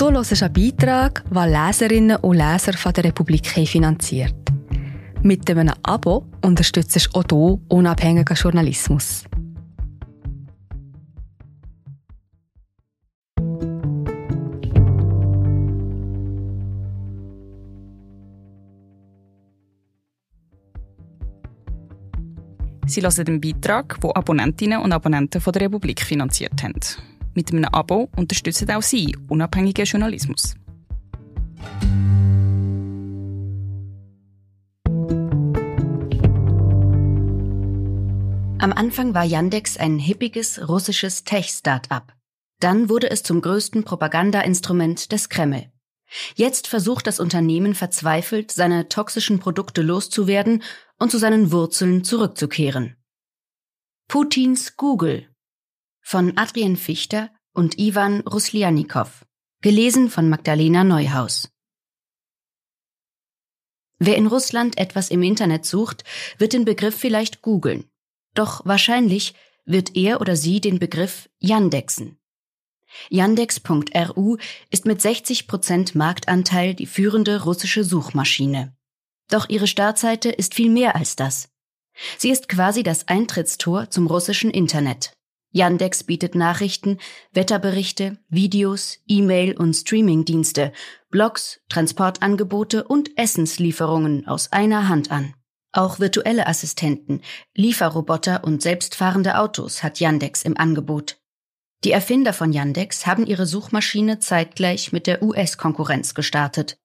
Du hörst einen Beitrag, den Leserinnen und Leser von der Republik finanziert. Mit einem Abo unterstützt auch du unabhängigen Journalismus. Sie hören den Beitrag, den Abonnentinnen und Abonnenten von der Republik finanziert haben. Mit einem Abo unterstützen auch Sie unabhängigen Journalismus. Am Anfang war Yandex ein hippiges russisches Tech-Start-up. Dann wurde es zum größten Propagandainstrument des Kreml. Jetzt versucht das Unternehmen verzweifelt, seine toxischen Produkte loszuwerden und zu seinen Wurzeln zurückzukehren. Putins Google von Adrian Fichter und Ivan Ruslianikow, gelesen von Magdalena Neuhaus. Wer in Russland etwas im Internet sucht, wird den Begriff vielleicht googeln. Doch wahrscheinlich wird er oder sie den Begriff Yandexen. Yandex.ru ist mit 60 Prozent Marktanteil die führende russische Suchmaschine. Doch ihre Startseite ist viel mehr als das. Sie ist quasi das Eintrittstor zum russischen Internet. Yandex bietet Nachrichten, Wetterberichte, Videos, E-Mail und Streamingdienste, Blogs, Transportangebote und Essenslieferungen aus einer Hand an. Auch virtuelle Assistenten, Lieferroboter und selbstfahrende Autos hat Yandex im Angebot. Die Erfinder von Yandex haben ihre Suchmaschine zeitgleich mit der US-Konkurrenz gestartet.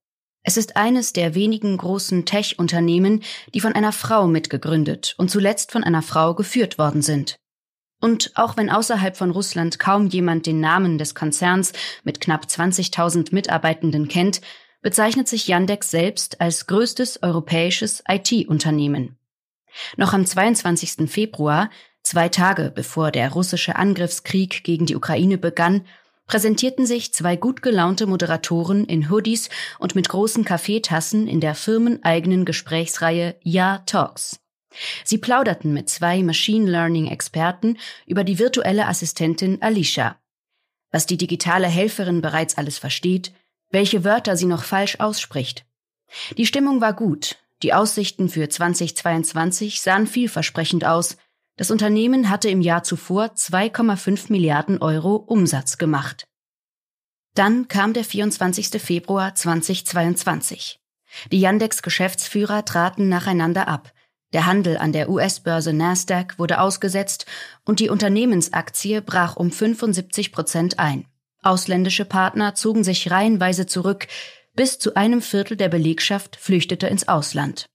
Es ist eines der wenigen großen Tech-Unternehmen, die von einer Frau mitgegründet und zuletzt von einer Frau geführt worden sind. Und auch wenn außerhalb von Russland kaum jemand den Namen des Konzerns mit knapp 20.000 Mitarbeitenden kennt, bezeichnet sich Yandex selbst als größtes europäisches IT-Unternehmen. Noch am 22. Februar Zwei Tage bevor der russische Angriffskrieg gegen die Ukraine begann, präsentierten sich zwei gut gelaunte Moderatoren in Hoodies und mit großen Kaffeetassen in der firmeneigenen Gesprächsreihe Ja Talks. Sie plauderten mit zwei Machine Learning Experten über die virtuelle Assistentin Alicia. Was die digitale Helferin bereits alles versteht, welche Wörter sie noch falsch ausspricht. Die Stimmung war gut, die Aussichten für 2022 sahen vielversprechend aus, das Unternehmen hatte im Jahr zuvor 2,5 Milliarden Euro Umsatz gemacht. Dann kam der 24. Februar 2022. Die Yandex-Geschäftsführer traten nacheinander ab. Der Handel an der US-Börse Nasdaq wurde ausgesetzt und die Unternehmensaktie brach um 75 Prozent ein. Ausländische Partner zogen sich reihenweise zurück, bis zu einem Viertel der Belegschaft flüchtete ins Ausland.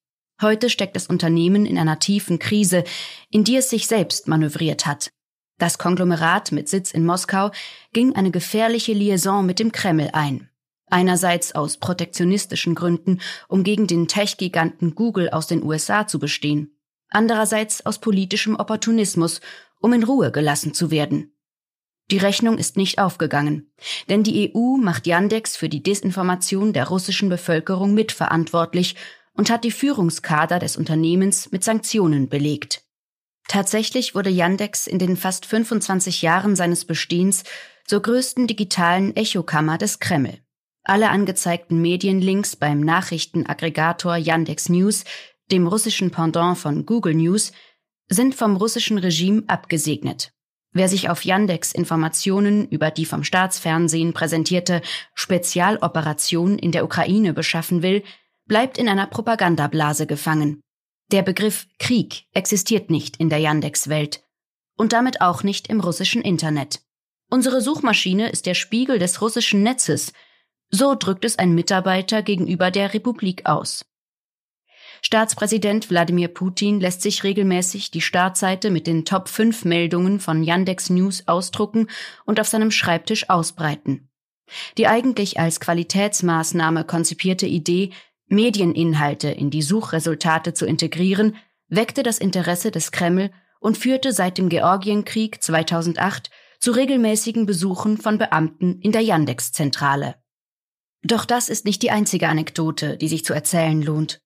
Heute steckt das Unternehmen in einer tiefen Krise, in die es sich selbst manövriert hat. Das Konglomerat mit Sitz in Moskau ging eine gefährliche Liaison mit dem Kreml ein. Einerseits aus protektionistischen Gründen, um gegen den Tech-Giganten Google aus den USA zu bestehen. Andererseits aus politischem Opportunismus, um in Ruhe gelassen zu werden. Die Rechnung ist nicht aufgegangen, denn die EU macht Yandex für die Desinformation der russischen Bevölkerung mitverantwortlich und hat die Führungskader des Unternehmens mit Sanktionen belegt. Tatsächlich wurde Yandex in den fast 25 Jahren seines Bestehens zur größten digitalen Echokammer des Kreml. Alle angezeigten Medienlinks beim Nachrichtenaggregator Yandex News, dem russischen Pendant von Google News, sind vom russischen Regime abgesegnet. Wer sich auf Yandex Informationen über die vom Staatsfernsehen präsentierte Spezialoperation in der Ukraine beschaffen will, bleibt in einer Propagandablase gefangen. Der Begriff Krieg existiert nicht in der Yandex-Welt und damit auch nicht im russischen Internet. Unsere Suchmaschine ist der Spiegel des russischen Netzes, so drückt es ein Mitarbeiter gegenüber der Republik aus. Staatspräsident Wladimir Putin lässt sich regelmäßig die Startseite mit den Top 5 Meldungen von Yandex News ausdrucken und auf seinem Schreibtisch ausbreiten. Die eigentlich als Qualitätsmaßnahme konzipierte Idee, Medieninhalte in die Suchresultate zu integrieren, weckte das Interesse des Kreml und führte seit dem Georgienkrieg 2008 zu regelmäßigen Besuchen von Beamten in der Yandex-Zentrale. Doch das ist nicht die einzige Anekdote, die sich zu erzählen lohnt.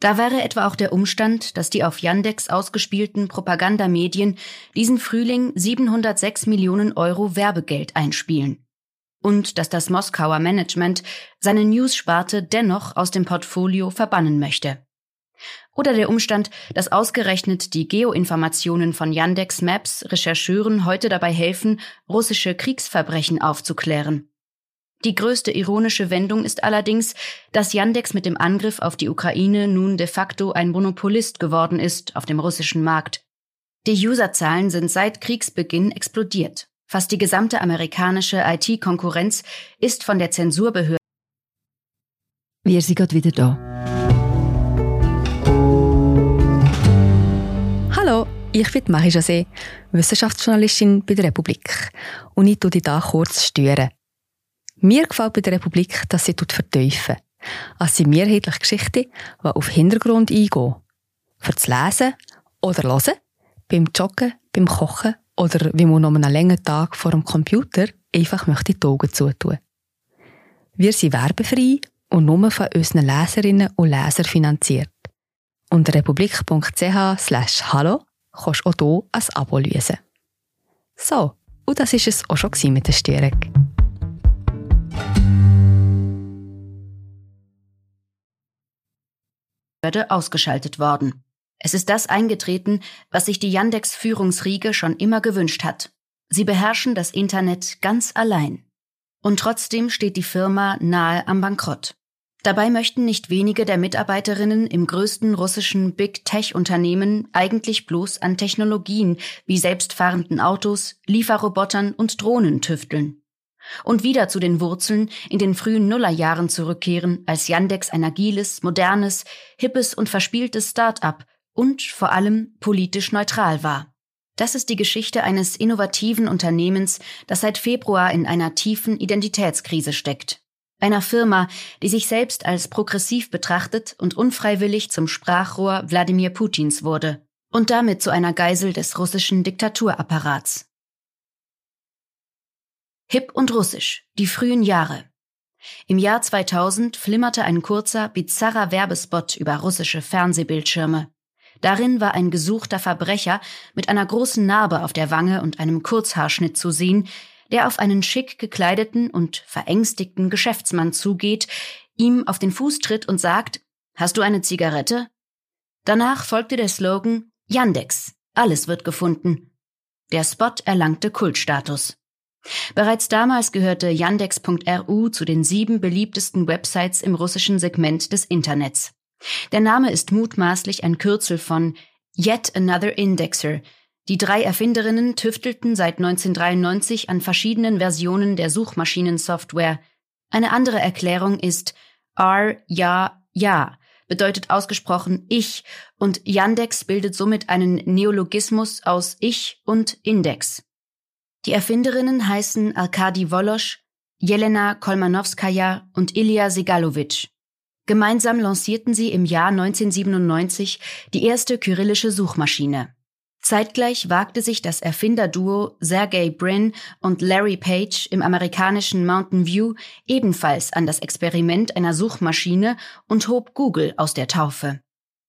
Da wäre etwa auch der Umstand, dass die auf Yandex ausgespielten Propagandamedien diesen Frühling 706 Millionen Euro Werbegeld einspielen. und dass das Moskauer Management seine News-Sparte dennoch aus dem Portfolio verbannen möchte. Oder der Umstand, dass ausgerechnet die Geoinformationen von Yandex Maps Rechercheuren heute dabei helfen, russische Kriegsverbrechen aufzuklären. Die größte ironische Wendung ist allerdings, dass Yandex mit dem Angriff auf die Ukraine nun de facto ein Monopolist geworden ist auf dem russischen Markt. Die Userzahlen sind seit Kriegsbeginn explodiert. Fast die gesamte amerikanische IT-Konkurrenz ist von der Zensurbehörde. Wir sind gerade wieder da. Hallo, ich bin Marie José, Wissenschaftsjournalistin bei der Republik. Und ich tue dich hier kurz stören. Mir gefällt bei der Republik, dass sie vertiefen. Es sind mehrheitlich Geschichten, die auf Hintergrund eingehen. Für das Lesen oder Hören, beim Joggen, beim Kochen oder wie man noch einen langen Tag vor dem Computer einfach möchte die Augen zutun. Wir sind werbefrei und nur von unseren Leserinnen und Lesern finanziert. Unter republik.ch slash hallo kannst du auch hier ein Abo lösen. So, und das war es auch schon mit der Störung. Ausgeschaltet worden. Es ist das eingetreten, was sich die Yandex-Führungsriege schon immer gewünscht hat. Sie beherrschen das Internet ganz allein. Und trotzdem steht die Firma nahe am Bankrott. Dabei möchten nicht wenige der Mitarbeiterinnen im größten russischen Big Tech-Unternehmen eigentlich bloß an Technologien wie selbstfahrenden Autos, Lieferrobotern und Drohnen tüfteln. Und wieder zu den Wurzeln in den frühen Nullerjahren zurückkehren, als Yandex ein agiles, modernes, hippes und verspieltes Start-up und vor allem politisch neutral war. Das ist die Geschichte eines innovativen Unternehmens, das seit Februar in einer tiefen Identitätskrise steckt. Einer Firma, die sich selbst als progressiv betrachtet und unfreiwillig zum Sprachrohr Wladimir Putins wurde und damit zu einer Geisel des russischen Diktaturapparats. Hip und russisch, die frühen Jahre. Im Jahr 2000 flimmerte ein kurzer, bizarrer Werbespot über russische Fernsehbildschirme. Darin war ein gesuchter Verbrecher mit einer großen Narbe auf der Wange und einem Kurzhaarschnitt zu sehen, der auf einen schick gekleideten und verängstigten Geschäftsmann zugeht, ihm auf den Fuß tritt und sagt, Hast du eine Zigarette? Danach folgte der Slogan Yandex, alles wird gefunden. Der Spot erlangte Kultstatus. Bereits damals gehörte Yandex.ru zu den sieben beliebtesten Websites im russischen Segment des Internets. Der Name ist mutmaßlich ein Kürzel von Yet Another Indexer. Die drei Erfinderinnen tüftelten seit 1993 an verschiedenen Versionen der Suchmaschinensoftware. Eine andere Erklärung ist R, ja, ja, bedeutet ausgesprochen ich und Yandex bildet somit einen Neologismus aus ich und Index. Die Erfinderinnen heißen Arkadi Wolosch, Jelena Kolmanowskaja und Ilya Segalowitsch. Gemeinsam lancierten sie im Jahr 1997 die erste kyrillische Suchmaschine. Zeitgleich wagte sich das Erfinderduo Sergey Brin und Larry Page im amerikanischen Mountain View ebenfalls an das Experiment einer Suchmaschine und hob Google aus der Taufe.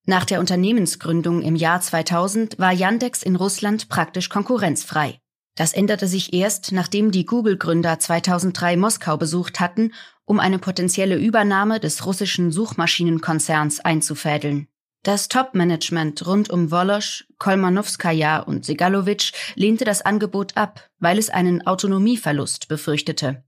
Nach der Unternehmensgründung im Jahr 2000 war Yandex in Russland praktisch konkurrenzfrei. Das änderte sich erst, nachdem die Google-Gründer 2003 Moskau besucht hatten, um eine potenzielle Übernahme des russischen Suchmaschinenkonzerns einzufädeln. Das Top-Management rund um Wolosch, Kolmanowskaja und Segalowitsch lehnte das Angebot ab, weil es einen Autonomieverlust befürchtete.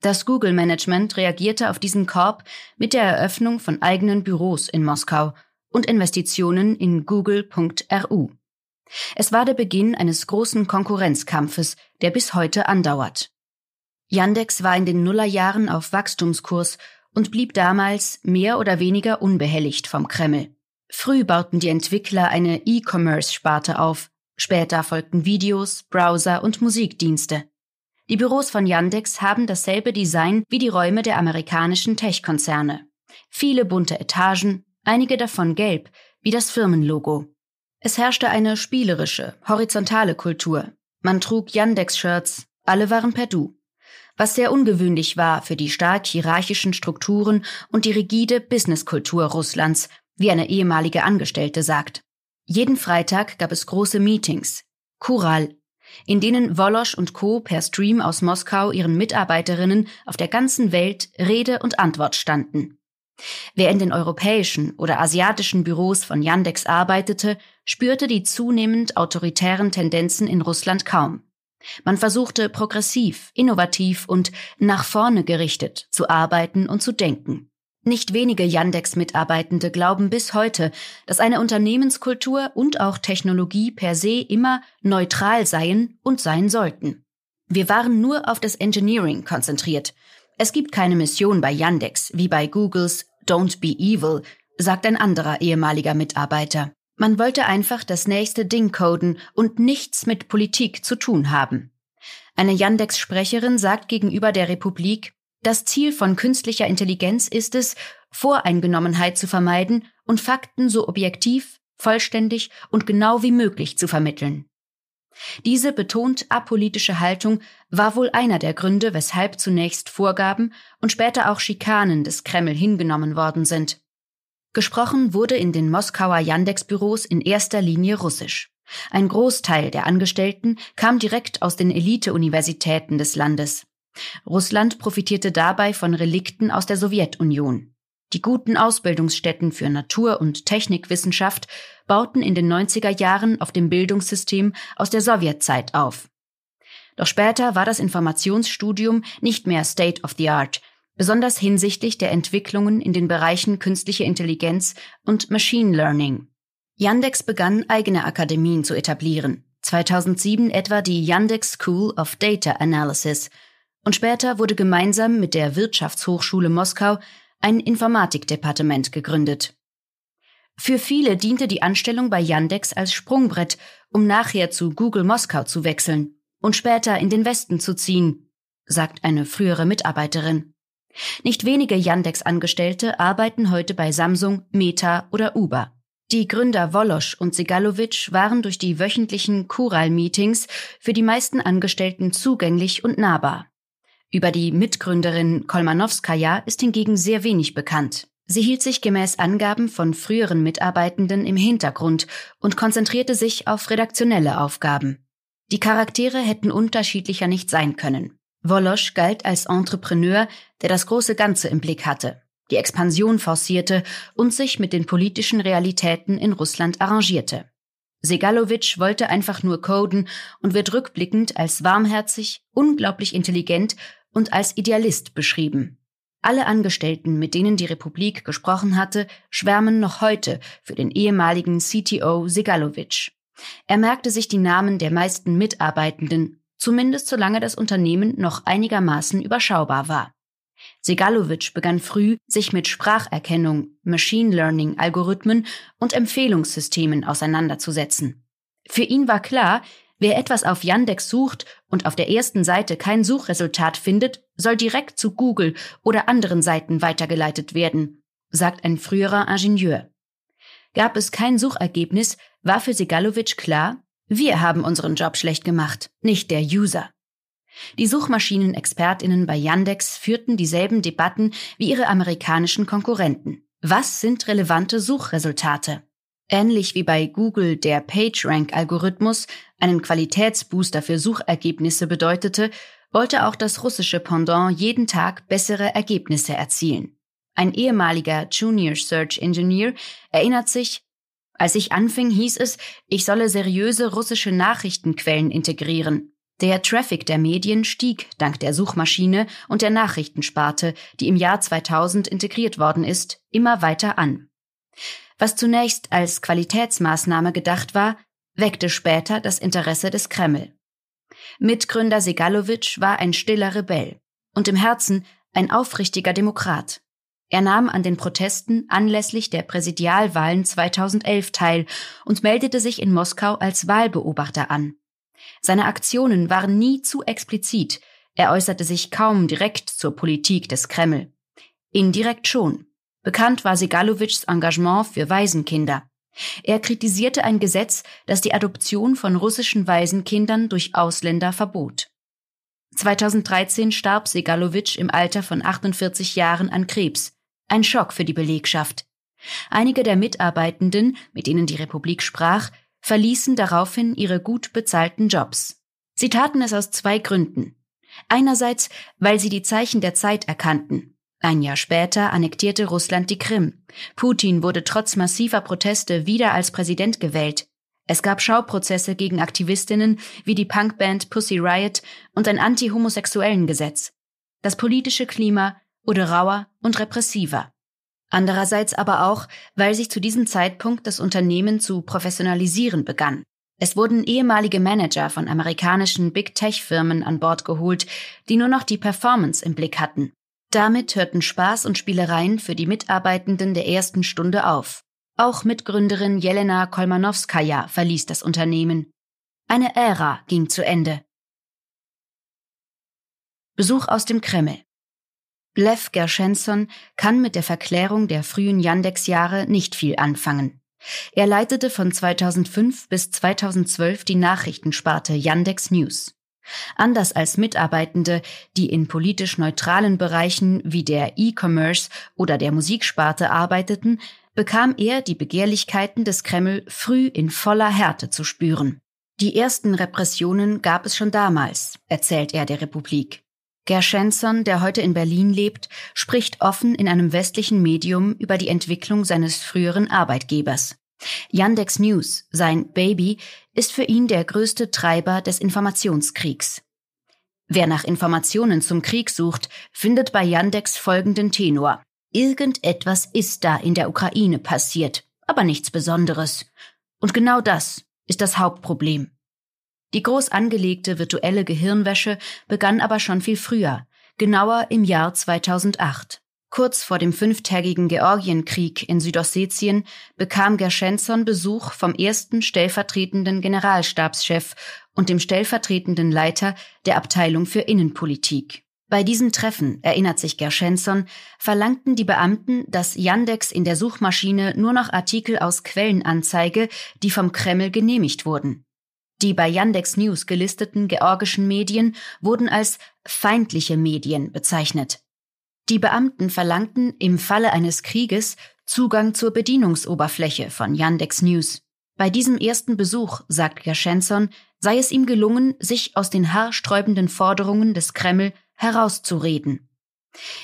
Das Google-Management reagierte auf diesen Korb mit der Eröffnung von eigenen Büros in Moskau und Investitionen in google.ru. Es war der Beginn eines großen Konkurrenzkampfes, der bis heute andauert. Yandex war in den Nullerjahren auf Wachstumskurs und blieb damals mehr oder weniger unbehelligt vom Kreml. Früh bauten die Entwickler eine E-Commerce-Sparte auf, später folgten Videos, Browser und Musikdienste. Die Büros von Yandex haben dasselbe Design wie die Räume der amerikanischen Tech-Konzerne. Viele bunte Etagen, einige davon gelb, wie das Firmenlogo. Es herrschte eine spielerische, horizontale Kultur. Man trug Yandex-Shirts, alle waren per Du. Was sehr ungewöhnlich war für die stark hierarchischen Strukturen und die rigide Businesskultur Russlands, wie eine ehemalige Angestellte sagt. Jeden Freitag gab es große Meetings. Kural. in denen Wolosch und Co. per Stream aus Moskau ihren Mitarbeiterinnen auf der ganzen Welt Rede und Antwort standen. Wer in den europäischen oder asiatischen Büros von Yandex arbeitete, spürte die zunehmend autoritären Tendenzen in Russland kaum. Man versuchte progressiv, innovativ und nach vorne gerichtet zu arbeiten und zu denken. Nicht wenige Yandex-Mitarbeitende glauben bis heute, dass eine Unternehmenskultur und auch Technologie per se immer neutral seien und sein sollten. Wir waren nur auf das Engineering konzentriert. Es gibt keine Mission bei Yandex wie bei Googles Don't be evil, sagt ein anderer ehemaliger Mitarbeiter. Man wollte einfach das nächste Ding coden und nichts mit Politik zu tun haben. Eine Yandex-Sprecherin sagt gegenüber der Republik, das Ziel von künstlicher Intelligenz ist es, Voreingenommenheit zu vermeiden und Fakten so objektiv, vollständig und genau wie möglich zu vermitteln. Diese betont apolitische Haltung war wohl einer der Gründe, weshalb zunächst Vorgaben und später auch Schikanen des Kreml hingenommen worden sind. Gesprochen wurde in den Moskauer Yandex-Büros in erster Linie Russisch. Ein Großteil der Angestellten kam direkt aus den Elite-Universitäten des Landes. Russland profitierte dabei von Relikten aus der Sowjetunion. Die guten Ausbildungsstätten für Natur- und Technikwissenschaft bauten in den 90er Jahren auf dem Bildungssystem aus der Sowjetzeit auf. Doch später war das Informationsstudium nicht mehr State of the Art, besonders hinsichtlich der Entwicklungen in den Bereichen künstliche Intelligenz und Machine Learning. Yandex begann eigene Akademien zu etablieren. 2007 etwa die Yandex School of Data Analysis – und später wurde gemeinsam mit der Wirtschaftshochschule Moskau ein Informatikdepartement gegründet. Für viele diente die Anstellung bei Yandex als Sprungbrett, um nachher zu Google Moskau zu wechseln und später in den Westen zu ziehen, sagt eine frühere Mitarbeiterin. Nicht wenige Yandex-Angestellte arbeiten heute bei Samsung, Meta oder Uber. Die Gründer Wolosch und Segalovic waren durch die wöchentlichen Kural-Meetings für die meisten Angestellten zugänglich und nahbar. Über die Mitgründerin Kolmanowskaja ist hingegen sehr wenig bekannt. Sie hielt sich gemäß Angaben von früheren Mitarbeitenden im Hintergrund und konzentrierte sich auf redaktionelle Aufgaben. Die Charaktere hätten unterschiedlicher nicht sein können. Wolosch galt als Entrepreneur, der das große Ganze im Blick hatte, die Expansion forcierte und sich mit den politischen Realitäten in Russland arrangierte. Segalovic wollte einfach nur coden und wird rückblickend als warmherzig, unglaublich intelligent und als Idealist beschrieben. Alle Angestellten, mit denen die Republik gesprochen hatte, schwärmen noch heute für den ehemaligen CTO Segalovic. Er merkte sich die Namen der meisten Mitarbeitenden, zumindest solange das Unternehmen noch einigermaßen überschaubar war. Segalovic begann früh, sich mit Spracherkennung, Machine Learning Algorithmen und Empfehlungssystemen auseinanderzusetzen. Für ihn war klar, Wer etwas auf Yandex sucht und auf der ersten Seite kein Suchresultat findet, soll direkt zu Google oder anderen Seiten weitergeleitet werden, sagt ein früherer Ingenieur. Gab es kein Suchergebnis, war für Segalovic klar, wir haben unseren Job schlecht gemacht, nicht der User. Die Suchmaschinenexpertinnen bei Yandex führten dieselben Debatten wie ihre amerikanischen Konkurrenten. Was sind relevante Suchresultate? Ähnlich wie bei Google der PageRank-Algorithmus einen Qualitätsbooster für Suchergebnisse bedeutete, wollte auch das russische Pendant jeden Tag bessere Ergebnisse erzielen. Ein ehemaliger Junior Search Engineer erinnert sich, als ich anfing, hieß es, ich solle seriöse russische Nachrichtenquellen integrieren. Der Traffic der Medien stieg dank der Suchmaschine und der Nachrichtensparte, die im Jahr 2000 integriert worden ist, immer weiter an. Was zunächst als Qualitätsmaßnahme gedacht war, weckte später das Interesse des Kreml. Mitgründer Segalowitsch war ein stiller Rebell und im Herzen ein aufrichtiger Demokrat. Er nahm an den Protesten anlässlich der Präsidialwahlen 2011 teil und meldete sich in Moskau als Wahlbeobachter an. Seine Aktionen waren nie zu explizit, er äußerte sich kaum direkt zur Politik des Kreml. Indirekt schon. Bekannt war Segalowitschs Engagement für Waisenkinder. Er kritisierte ein Gesetz, das die Adoption von russischen Waisenkindern durch Ausländer verbot. 2013 starb Segalowitsch im Alter von 48 Jahren an Krebs. Ein Schock für die Belegschaft. Einige der Mitarbeitenden, mit denen die Republik sprach, verließen daraufhin ihre gut bezahlten Jobs. Sie taten es aus zwei Gründen. Einerseits, weil sie die Zeichen der Zeit erkannten. Ein Jahr später annektierte Russland die Krim. Putin wurde trotz massiver Proteste wieder als Präsident gewählt. Es gab Schauprozesse gegen Aktivistinnen wie die Punkband Pussy Riot und ein anti-homosexuellen Gesetz. Das politische Klima wurde rauer und repressiver. Andererseits aber auch, weil sich zu diesem Zeitpunkt das Unternehmen zu professionalisieren begann. Es wurden ehemalige Manager von amerikanischen Big Tech-Firmen an Bord geholt, die nur noch die Performance im Blick hatten. Damit hörten Spaß und Spielereien für die Mitarbeitenden der ersten Stunde auf. Auch Mitgründerin Jelena Kolmanowskaja verließ das Unternehmen. Eine Ära ging zu Ende. Besuch aus dem Kreml. Lev Gershensson kann mit der Verklärung der frühen Yandex-Jahre nicht viel anfangen. Er leitete von 2005 bis 2012 die Nachrichtensparte Yandex News. Anders als Mitarbeitende, die in politisch neutralen Bereichen wie der E-Commerce oder der Musiksparte arbeiteten, bekam er die Begehrlichkeiten des Kreml früh in voller Härte zu spüren. Die ersten Repressionen gab es schon damals, erzählt er der Republik. Gershensson, der heute in Berlin lebt, spricht offen in einem westlichen Medium über die Entwicklung seines früheren Arbeitgebers. Yandex News, sein Baby, ist für ihn der größte Treiber des Informationskriegs. Wer nach Informationen zum Krieg sucht, findet bei Yandex folgenden Tenor. Irgendetwas ist da in der Ukraine passiert, aber nichts Besonderes. Und genau das ist das Hauptproblem. Die groß angelegte virtuelle Gehirnwäsche begann aber schon viel früher, genauer im Jahr 2008. Kurz vor dem fünftägigen Georgienkrieg in Südossetien bekam Gershensson Besuch vom ersten stellvertretenden Generalstabschef und dem stellvertretenden Leiter der Abteilung für Innenpolitik. Bei diesem Treffen, erinnert sich Gershensson, verlangten die Beamten, dass Yandex in der Suchmaschine nur noch Artikel aus Quellen anzeige, die vom Kreml genehmigt wurden. Die bei Yandex News gelisteten georgischen Medien wurden als feindliche Medien bezeichnet. Die Beamten verlangten im Falle eines Krieges Zugang zur Bedienungsoberfläche von Yandex News. Bei diesem ersten Besuch, sagt Gershensson, sei es ihm gelungen, sich aus den haarsträubenden Forderungen des Kreml herauszureden.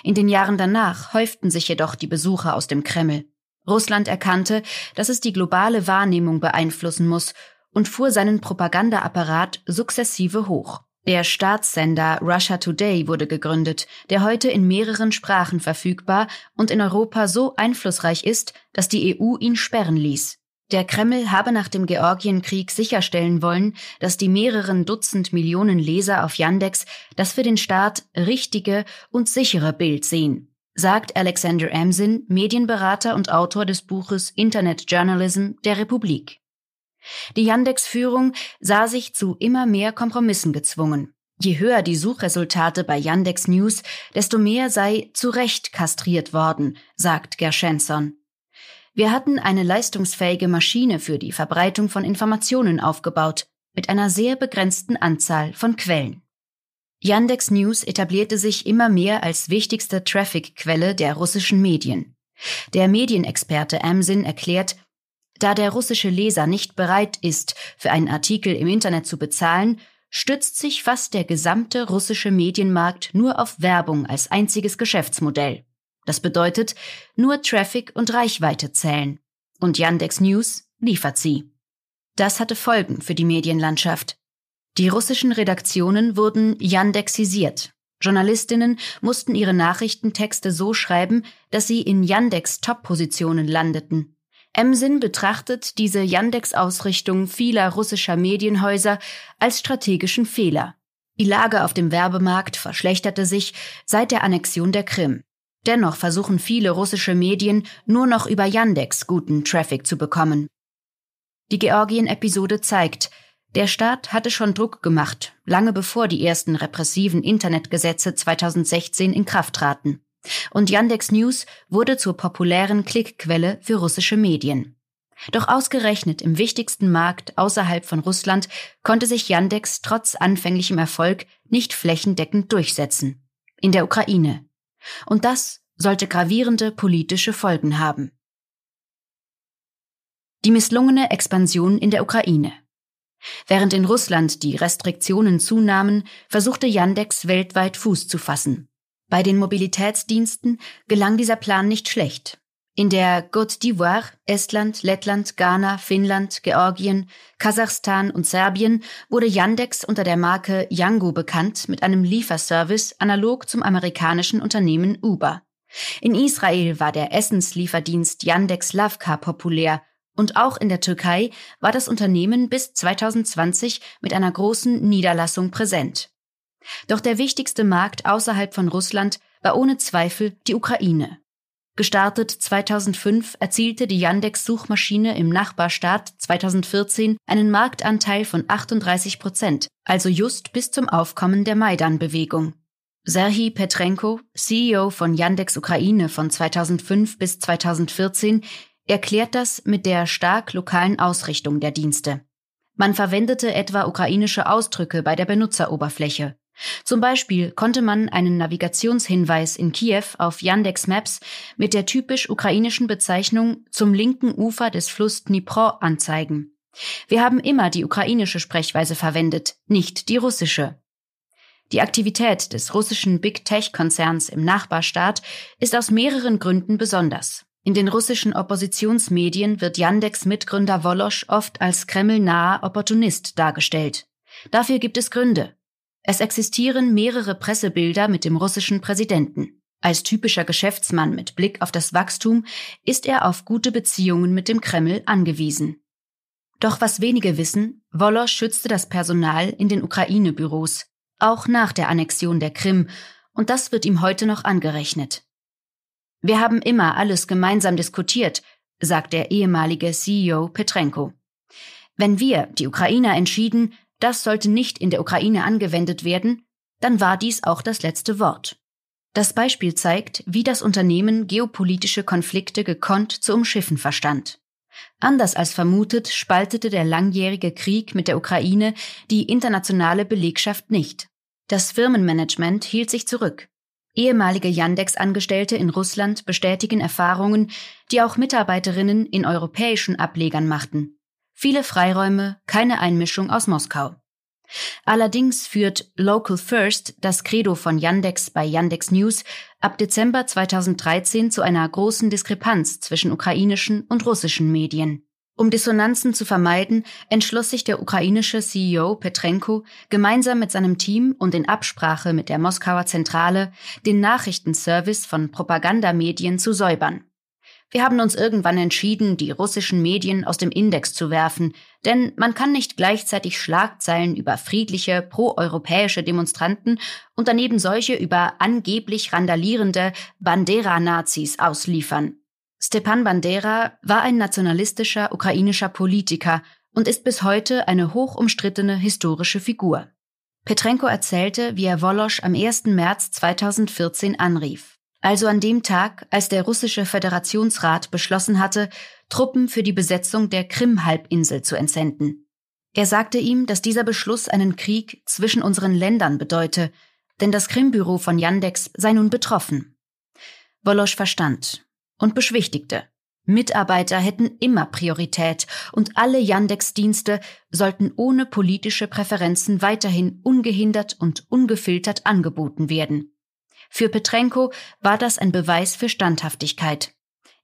In den Jahren danach häuften sich jedoch die Besucher aus dem Kreml. Russland erkannte, dass es die globale Wahrnehmung beeinflussen muss und fuhr seinen Propagandaapparat sukzessive hoch. Der Staatssender Russia Today wurde gegründet, der heute in mehreren Sprachen verfügbar und in Europa so einflussreich ist, dass die EU ihn sperren ließ. Der Kreml habe nach dem Georgienkrieg sicherstellen wollen, dass die mehreren Dutzend Millionen Leser auf Yandex das für den Staat richtige und sichere Bild sehen, sagt Alexander Amsin, Medienberater und Autor des Buches Internet Journalism der Republik. Die Yandex-Führung sah sich zu immer mehr Kompromissen gezwungen. Je höher die Suchresultate bei Yandex News, desto mehr sei zu Recht kastriert worden, sagt Gershensson. Wir hatten eine leistungsfähige Maschine für die Verbreitung von Informationen aufgebaut, mit einer sehr begrenzten Anzahl von Quellen. Yandex News etablierte sich immer mehr als wichtigste Traffic-Quelle der russischen Medien. Der Medienexperte Amsin erklärt, da der russische Leser nicht bereit ist, für einen Artikel im Internet zu bezahlen, stützt sich fast der gesamte russische Medienmarkt nur auf Werbung als einziges Geschäftsmodell. Das bedeutet, nur Traffic und Reichweite zählen. Und Yandex News liefert sie. Das hatte Folgen für die Medienlandschaft. Die russischen Redaktionen wurden Yandexisiert. Journalistinnen mussten ihre Nachrichtentexte so schreiben, dass sie in Yandex Top-Positionen landeten. Emsin betrachtet diese Yandex-Ausrichtung vieler russischer Medienhäuser als strategischen Fehler. Die Lage auf dem Werbemarkt verschlechterte sich seit der Annexion der Krim. Dennoch versuchen viele russische Medien nur noch über Yandex guten Traffic zu bekommen. Die Georgien-Episode zeigt, der Staat hatte schon Druck gemacht, lange bevor die ersten repressiven Internetgesetze 2016 in Kraft traten. Und Yandex News wurde zur populären Klickquelle für russische Medien. Doch ausgerechnet im wichtigsten Markt außerhalb von Russland konnte sich Yandex trotz anfänglichem Erfolg nicht flächendeckend durchsetzen. In der Ukraine. Und das sollte gravierende politische Folgen haben. Die misslungene Expansion in der Ukraine. Während in Russland die Restriktionen zunahmen, versuchte Yandex weltweit Fuß zu fassen. Bei den Mobilitätsdiensten gelang dieser Plan nicht schlecht. In der Côte d'Ivoire, Estland, Lettland, Ghana, Finnland, Georgien, Kasachstan und Serbien wurde Yandex unter der Marke Yango bekannt mit einem Lieferservice analog zum amerikanischen Unternehmen Uber. In Israel war der Essenslieferdienst Yandex Lavka populär und auch in der Türkei war das Unternehmen bis 2020 mit einer großen Niederlassung präsent. Doch der wichtigste Markt außerhalb von Russland war ohne Zweifel die Ukraine. Gestartet 2005 erzielte die Yandex-Suchmaschine im Nachbarstaat 2014 einen Marktanteil von 38 Prozent, also just bis zum Aufkommen der Maidan-Bewegung. Serhii Petrenko, CEO von Yandex Ukraine von 2005 bis 2014, erklärt das mit der stark lokalen Ausrichtung der Dienste. Man verwendete etwa ukrainische Ausdrücke bei der Benutzeroberfläche. Zum Beispiel konnte man einen Navigationshinweis in Kiew auf Yandex Maps mit der typisch ukrainischen Bezeichnung zum linken Ufer des Fluss Dnipro anzeigen. Wir haben immer die ukrainische Sprechweise verwendet, nicht die russische. Die Aktivität des russischen Big Tech Konzerns im Nachbarstaat ist aus mehreren Gründen besonders. In den russischen Oppositionsmedien wird Yandex Mitgründer Wolosch oft als kremlnaher Opportunist dargestellt. Dafür gibt es Gründe. Es existieren mehrere Pressebilder mit dem russischen Präsidenten. Als typischer Geschäftsmann mit Blick auf das Wachstum ist er auf gute Beziehungen mit dem Kreml angewiesen. Doch was wenige wissen, Wolosch schützte das Personal in den Ukraine-Büros, auch nach der Annexion der Krim, und das wird ihm heute noch angerechnet. Wir haben immer alles gemeinsam diskutiert, sagt der ehemalige CEO Petrenko. Wenn wir, die Ukrainer, entschieden, das sollte nicht in der Ukraine angewendet werden, dann war dies auch das letzte Wort. Das Beispiel zeigt, wie das Unternehmen geopolitische Konflikte gekonnt zu umschiffen verstand. Anders als vermutet, spaltete der langjährige Krieg mit der Ukraine die internationale Belegschaft nicht. Das Firmenmanagement hielt sich zurück. Ehemalige Yandex-Angestellte in Russland bestätigen Erfahrungen, die auch Mitarbeiterinnen in europäischen Ablegern machten viele Freiräume, keine Einmischung aus Moskau. Allerdings führt Local First, das Credo von Yandex bei Yandex News, ab Dezember 2013 zu einer großen Diskrepanz zwischen ukrainischen und russischen Medien. Um Dissonanzen zu vermeiden, entschloss sich der ukrainische CEO Petrenko gemeinsam mit seinem Team und in Absprache mit der Moskauer Zentrale den Nachrichtenservice von Propagandamedien zu säubern. Wir haben uns irgendwann entschieden, die russischen Medien aus dem Index zu werfen, denn man kann nicht gleichzeitig Schlagzeilen über friedliche, proeuropäische Demonstranten und daneben solche über angeblich randalierende Bandera-Nazis ausliefern. Stepan Bandera war ein nationalistischer ukrainischer Politiker und ist bis heute eine hoch umstrittene historische Figur. Petrenko erzählte, wie er Wolosch am 1. März 2014 anrief also an dem Tag, als der russische Föderationsrat beschlossen hatte, Truppen für die Besetzung der Krim-Halbinsel zu entsenden. Er sagte ihm, dass dieser Beschluss einen Krieg zwischen unseren Ländern bedeute, denn das Krimbüro von Yandex sei nun betroffen. Wolosch verstand und beschwichtigte. Mitarbeiter hätten immer Priorität und alle Yandex-Dienste sollten ohne politische Präferenzen weiterhin ungehindert und ungefiltert angeboten werden. Für Petrenko war das ein Beweis für Standhaftigkeit.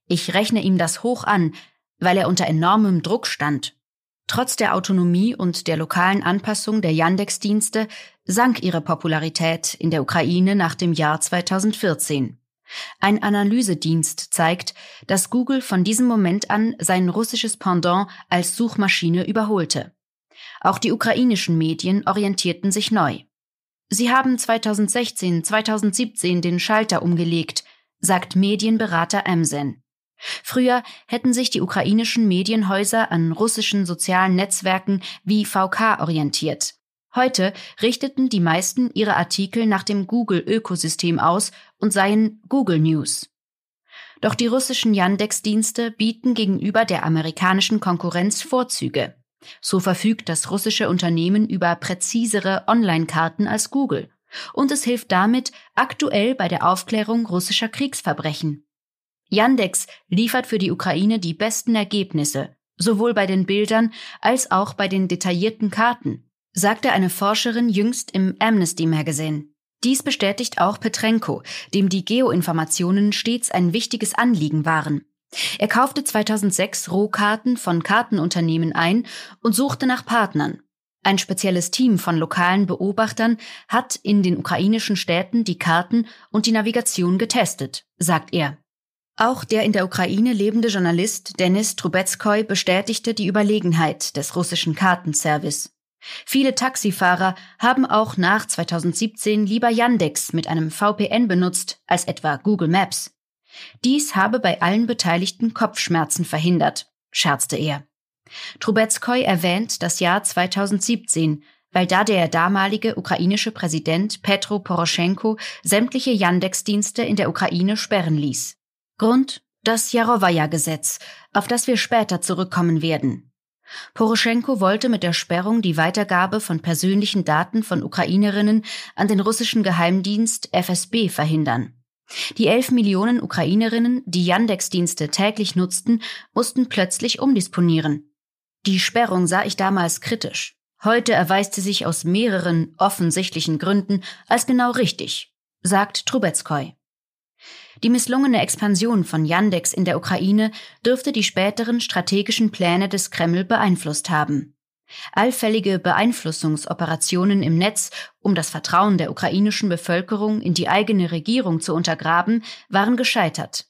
Ich rechne ihm das hoch an, weil er unter enormem Druck stand. Trotz der Autonomie und der lokalen Anpassung der Yandex-Dienste sank ihre Popularität in der Ukraine nach dem Jahr 2014. Ein Analysedienst zeigt, dass Google von diesem Moment an sein russisches Pendant als Suchmaschine überholte. Auch die ukrainischen Medien orientierten sich neu. Sie haben 2016, 2017 den Schalter umgelegt, sagt Medienberater Emsen. Früher hätten sich die ukrainischen Medienhäuser an russischen sozialen Netzwerken wie VK orientiert. Heute richteten die meisten ihre Artikel nach dem Google-Ökosystem aus und seien Google News. Doch die russischen Yandex-Dienste bieten gegenüber der amerikanischen Konkurrenz Vorzüge. So verfügt das russische Unternehmen über präzisere Online-Karten als Google und es hilft damit aktuell bei der Aufklärung russischer Kriegsverbrechen. Yandex liefert für die Ukraine die besten Ergebnisse, sowohl bei den Bildern als auch bei den detaillierten Karten, sagte eine Forscherin jüngst im Amnesty Magazine. Dies bestätigt auch Petrenko, dem die Geoinformationen stets ein wichtiges Anliegen waren. Er kaufte 2006 Rohkarten von Kartenunternehmen ein und suchte nach Partnern. Ein spezielles Team von lokalen Beobachtern hat in den ukrainischen Städten die Karten und die Navigation getestet, sagt er. Auch der in der Ukraine lebende Journalist Denis Trubetskoy bestätigte die Überlegenheit des russischen Kartenservice. Viele Taxifahrer haben auch nach 2017 lieber Yandex mit einem VPN benutzt als etwa Google Maps. Dies habe bei allen Beteiligten Kopfschmerzen verhindert, scherzte er. Trubetskoy erwähnt das Jahr 2017, weil da der damalige ukrainische Präsident Petro Poroschenko sämtliche Yandex-Dienste in der Ukraine sperren ließ. Grund das Jarowaya-Gesetz, auf das wir später zurückkommen werden. Poroschenko wollte mit der Sperrung die Weitergabe von persönlichen Daten von Ukrainerinnen an den russischen Geheimdienst FSB verhindern. Die elf Millionen Ukrainerinnen, die Yandex-Dienste täglich nutzten, mussten plötzlich umdisponieren. Die Sperrung sah ich damals kritisch. Heute erweist sie sich aus mehreren offensichtlichen Gründen als genau richtig, sagt Trubetskoy. Die misslungene Expansion von Yandex in der Ukraine dürfte die späteren strategischen Pläne des Kreml beeinflusst haben. Allfällige Beeinflussungsoperationen im Netz, um das Vertrauen der ukrainischen Bevölkerung in die eigene Regierung zu untergraben, waren gescheitert.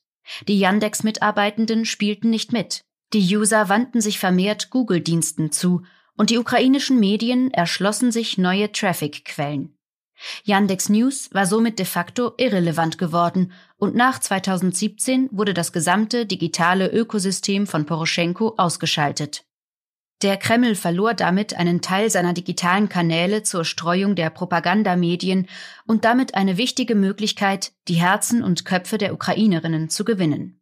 Die Yandex-Mitarbeitenden spielten nicht mit. Die User wandten sich vermehrt Google-Diensten zu und die ukrainischen Medien erschlossen sich neue Traffic-Quellen. Yandex News war somit de facto irrelevant geworden und nach 2017 wurde das gesamte digitale Ökosystem von Poroschenko ausgeschaltet. Der Kreml verlor damit einen Teil seiner digitalen Kanäle zur Streuung der Propagandamedien und damit eine wichtige Möglichkeit, die Herzen und Köpfe der Ukrainerinnen zu gewinnen.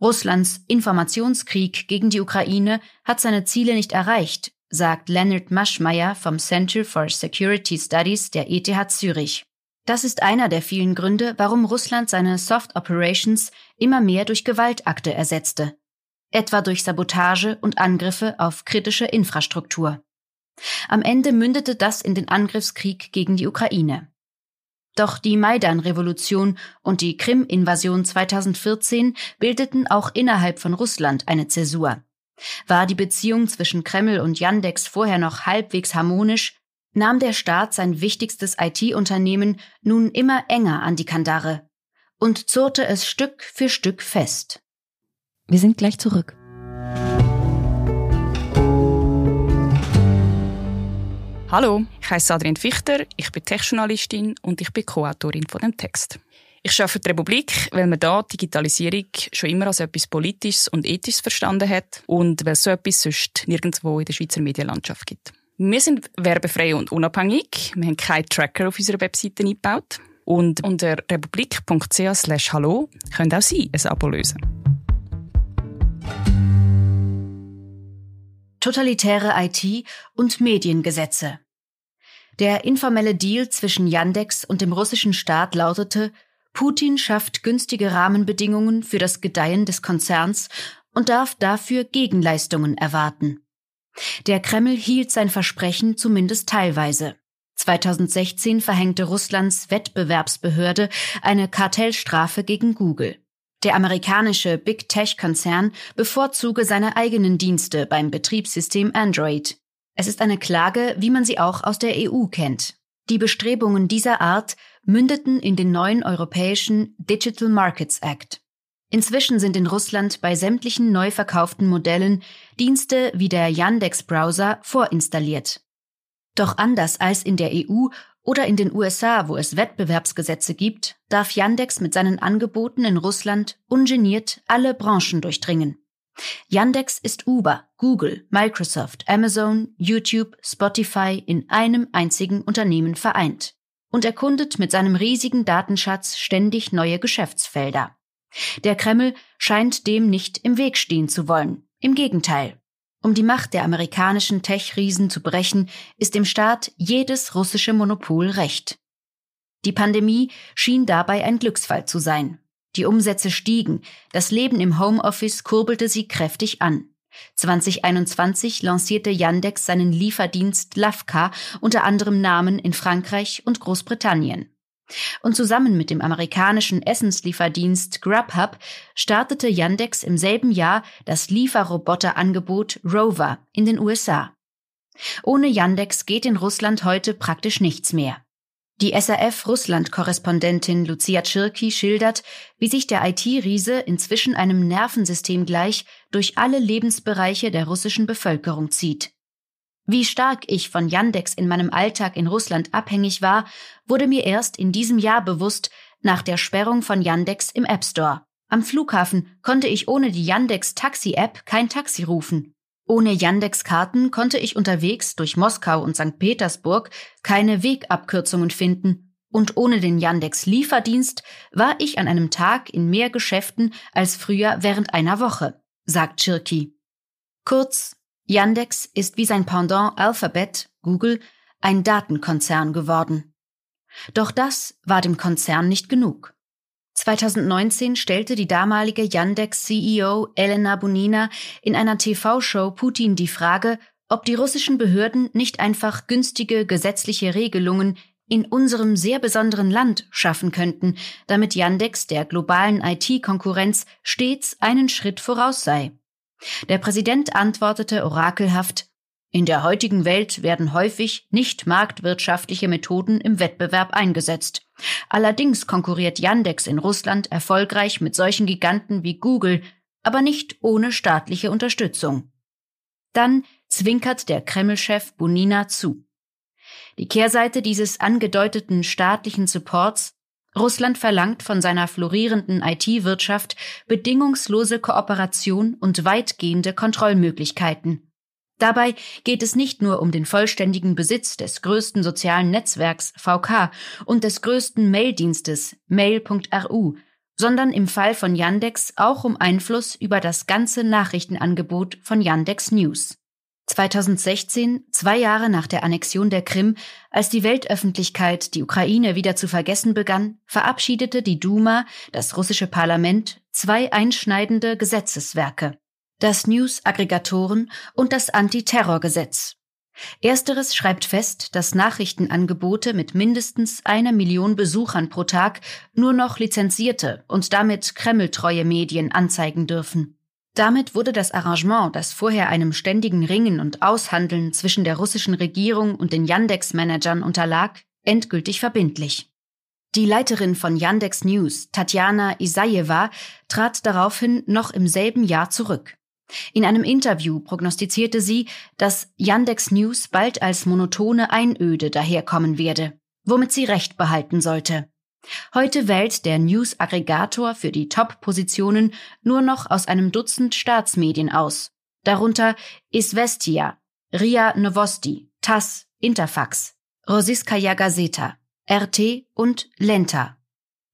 Russlands Informationskrieg gegen die Ukraine hat seine Ziele nicht erreicht, sagt Leonard Maschmeyer vom Center for Security Studies der ETH Zürich. Das ist einer der vielen Gründe, warum Russland seine Soft Operations immer mehr durch Gewaltakte ersetzte, etwa durch Sabotage und Angriffe auf kritische Infrastruktur. Am Ende mündete das in den Angriffskrieg gegen die Ukraine. Doch die Maidan-Revolution und die Krim-Invasion 2014 bildeten auch innerhalb von Russland eine Zäsur. War die Beziehung zwischen Kreml und Yandex vorher noch halbwegs harmonisch, nahm der Staat sein wichtigstes IT-Unternehmen nun immer enger an die Kandare und zurrte es Stück für Stück fest. Wir sind gleich zurück. Hallo, ich heiße Adrian Fichter, ich bin Tech-Journalistin und ich bin Co-Autorin von dem Text. Ich arbeite für die Republik, weil man da Digitalisierung schon immer als etwas Politisches und Ethisches verstanden hat und weil so etwas sonst nirgendwo in der Schweizer Medienlandschaft gibt. Wir sind werbefrei und unabhängig. Wir haben keinen Tracker auf unserer Webseite eingebaut. Und unter republik.ch hallo können auch Sie ein Abo lösen. Totalitäre IT und Mediengesetze. Der informelle Deal zwischen Yandex und dem russischen Staat lautete, Putin schafft günstige Rahmenbedingungen für das Gedeihen des Konzerns und darf dafür Gegenleistungen erwarten. Der Kreml hielt sein Versprechen zumindest teilweise. 2016 verhängte Russlands Wettbewerbsbehörde eine Kartellstrafe gegen Google. Der amerikanische Big Tech-Konzern bevorzuge seine eigenen Dienste beim Betriebssystem Android. Es ist eine Klage, wie man sie auch aus der EU kennt. Die Bestrebungen dieser Art mündeten in den neuen europäischen Digital Markets Act. Inzwischen sind in Russland bei sämtlichen neu verkauften Modellen Dienste wie der Yandex-Browser vorinstalliert. Doch anders als in der EU oder in den USA, wo es Wettbewerbsgesetze gibt, darf Yandex mit seinen Angeboten in Russland ungeniert alle Branchen durchdringen. Yandex ist Uber, Google, Microsoft, Amazon, YouTube, Spotify in einem einzigen Unternehmen vereint und erkundet mit seinem riesigen Datenschatz ständig neue Geschäftsfelder. Der Kreml scheint dem nicht im Weg stehen zu wollen. Im Gegenteil. Um die Macht der amerikanischen Tech-Riesen zu brechen, ist dem Staat jedes russische Monopol recht. Die Pandemie schien dabei ein Glücksfall zu sein. Die Umsätze stiegen, das Leben im Homeoffice kurbelte sie kräftig an. 2021 lancierte Yandex seinen Lieferdienst Lavka unter anderem Namen in Frankreich und Großbritannien. Und zusammen mit dem amerikanischen Essenslieferdienst Grubhub startete Yandex im selben Jahr das Lieferroboterangebot Rover in den USA. Ohne Yandex geht in Russland heute praktisch nichts mehr. Die SRF-Russland-Korrespondentin Lucia Czirki schildert, wie sich der IT-Riese inzwischen einem Nervensystem gleich durch alle Lebensbereiche der russischen Bevölkerung zieht. Wie stark ich von Yandex in meinem Alltag in Russland abhängig war, wurde mir erst in diesem Jahr bewusst nach der Sperrung von Yandex im App Store. Am Flughafen konnte ich ohne die Yandex Taxi App kein Taxi rufen. Ohne Yandex-Karten konnte ich unterwegs durch Moskau und St. Petersburg keine Wegabkürzungen finden und ohne den Yandex-Lieferdienst war ich an einem Tag in mehr Geschäften als früher während einer Woche, sagt Chirki. Kurz, Yandex ist wie sein Pendant Alphabet, Google, ein Datenkonzern geworden. Doch das war dem Konzern nicht genug. 2019 stellte die damalige Yandex-CEO Elena Bonina in einer TV-Show Putin die Frage, ob die russischen Behörden nicht einfach günstige gesetzliche Regelungen in unserem sehr besonderen Land schaffen könnten, damit Yandex der globalen IT-Konkurrenz stets einen Schritt voraus sei. Der Präsident antwortete orakelhaft in der heutigen Welt werden häufig nicht marktwirtschaftliche Methoden im Wettbewerb eingesetzt. Allerdings konkurriert Yandex in Russland erfolgreich mit solchen Giganten wie Google, aber nicht ohne staatliche Unterstützung. Dann zwinkert der Kreml-Chef Bunina zu. Die Kehrseite dieses angedeuteten staatlichen Supports Russland verlangt von seiner florierenden IT-Wirtschaft bedingungslose Kooperation und weitgehende Kontrollmöglichkeiten. Dabei geht es nicht nur um den vollständigen Besitz des größten sozialen Netzwerks VK und des größten Maildienstes mail.ru, sondern im Fall von Yandex auch um Einfluss über das ganze Nachrichtenangebot von Yandex News. 2016, zwei Jahre nach der Annexion der Krim, als die Weltöffentlichkeit die Ukraine wieder zu vergessen begann, verabschiedete die Duma, das russische Parlament, zwei einschneidende Gesetzeswerke das News-Aggregatoren und das Antiterrorgesetz. Ersteres schreibt fest, dass Nachrichtenangebote mit mindestens einer Million Besuchern pro Tag nur noch lizenzierte und damit kremltreue Medien anzeigen dürfen. Damit wurde das Arrangement, das vorher einem ständigen Ringen und Aushandeln zwischen der russischen Regierung und den Yandex-Managern unterlag, endgültig verbindlich. Die Leiterin von Yandex News, Tatjana Isajewa, trat daraufhin noch im selben Jahr zurück. In einem Interview prognostizierte sie, dass Yandex News bald als monotone Einöde daherkommen werde, womit sie recht behalten sollte. Heute wählt der News-Aggregator für die Top-Positionen nur noch aus einem Dutzend Staatsmedien aus, darunter Isvestia, RIA Novosti, TASS, Interfax, Rosiskaya Gazeta, RT und Lenta.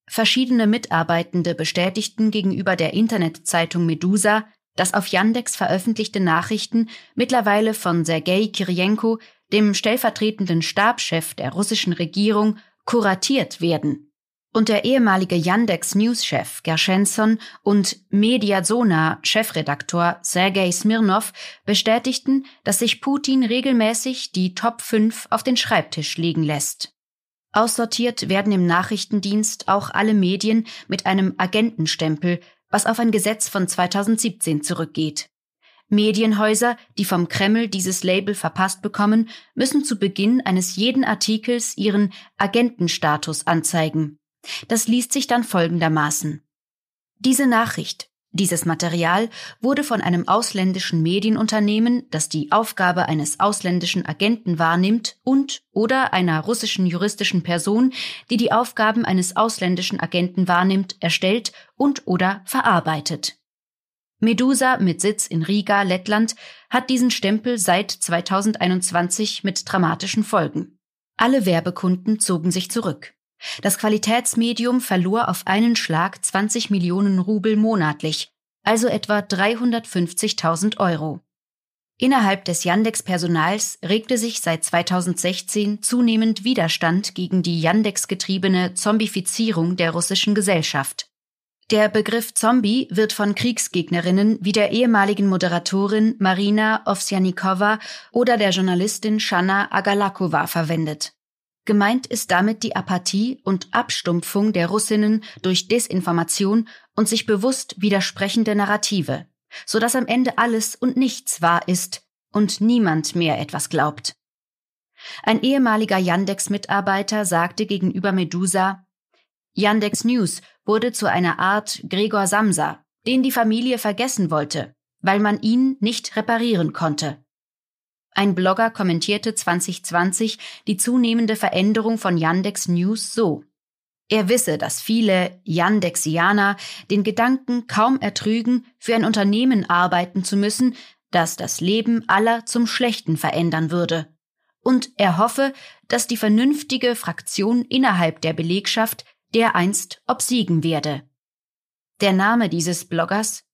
Verschiedene Mitarbeitende bestätigten gegenüber der Internetzeitung Medusa, dass auf Yandex veröffentlichte Nachrichten mittlerweile von Sergei Kirienko, dem stellvertretenden Stabschef der russischen Regierung, kuratiert werden. Und der ehemalige Yandex News-Chef Gershensson und Mediazona-Chefredaktor Sergei Smirnov bestätigten, dass sich Putin regelmäßig die Top 5 auf den Schreibtisch legen lässt. Aussortiert werden im Nachrichtendienst auch alle Medien mit einem Agentenstempel, was auf ein Gesetz von 2017 zurückgeht. Medienhäuser, die vom Kreml dieses Label verpasst bekommen, müssen zu Beginn eines jeden Artikels ihren Agentenstatus anzeigen. Das liest sich dann folgendermaßen. Diese Nachricht dieses Material wurde von einem ausländischen Medienunternehmen, das die Aufgabe eines ausländischen Agenten wahrnimmt, und oder einer russischen juristischen Person, die die Aufgaben eines ausländischen Agenten wahrnimmt, erstellt und oder verarbeitet. Medusa mit Sitz in Riga, Lettland, hat diesen Stempel seit 2021 mit dramatischen Folgen. Alle Werbekunden zogen sich zurück. Das Qualitätsmedium verlor auf einen Schlag 20 Millionen Rubel monatlich, also etwa 350.000 Euro. Innerhalb des Yandex-Personals regte sich seit 2016 zunehmend Widerstand gegen die Yandex-getriebene Zombifizierung der russischen Gesellschaft. Der Begriff Zombie wird von Kriegsgegnerinnen wie der ehemaligen Moderatorin Marina Ovsjanikova oder der Journalistin Shanna Agalakova verwendet. Gemeint ist damit die Apathie und Abstumpfung der Russinnen durch Desinformation und sich bewusst widersprechende Narrative, so dass am Ende alles und nichts wahr ist und niemand mehr etwas glaubt. Ein ehemaliger Yandex-Mitarbeiter sagte gegenüber Medusa, Yandex News wurde zu einer Art Gregor Samsa, den die Familie vergessen wollte, weil man ihn nicht reparieren konnte. Ein Blogger kommentierte 2020 die zunehmende Veränderung von Yandex News so. Er wisse, dass viele Yandexianer den Gedanken kaum ertrügen, für ein Unternehmen arbeiten zu müssen, das das Leben aller zum Schlechten verändern würde. Und er hoffe, dass die vernünftige Fraktion innerhalb der Belegschaft dereinst obsiegen werde. Der Name dieses Bloggers?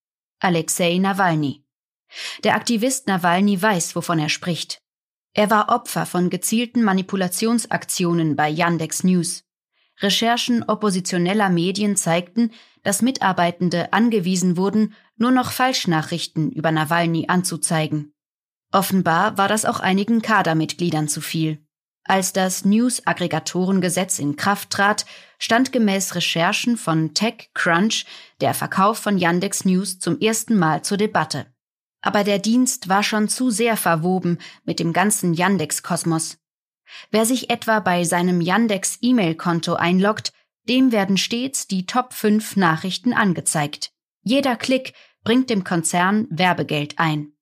Alexei Nawalny. Der Aktivist Nawalny weiß, wovon er spricht. Er war Opfer von gezielten Manipulationsaktionen bei Yandex News. Recherchen oppositioneller Medien zeigten, dass Mitarbeitende angewiesen wurden, nur noch Falschnachrichten über Nawalny anzuzeigen. Offenbar war das auch einigen Kadermitgliedern zu viel. Als das News-Aggregatorengesetz in Kraft trat, stand gemäß Recherchen von TechCrunch der Verkauf von Yandex News zum ersten Mal zur Debatte. Aber der Dienst war schon zu sehr verwoben mit dem ganzen Yandex-Kosmos. Wer sich etwa bei seinem Yandex E-Mail-Konto einloggt, dem werden stets die Top 5 Nachrichten angezeigt. Jeder Klick bringt dem Konzern Werbegeld ein.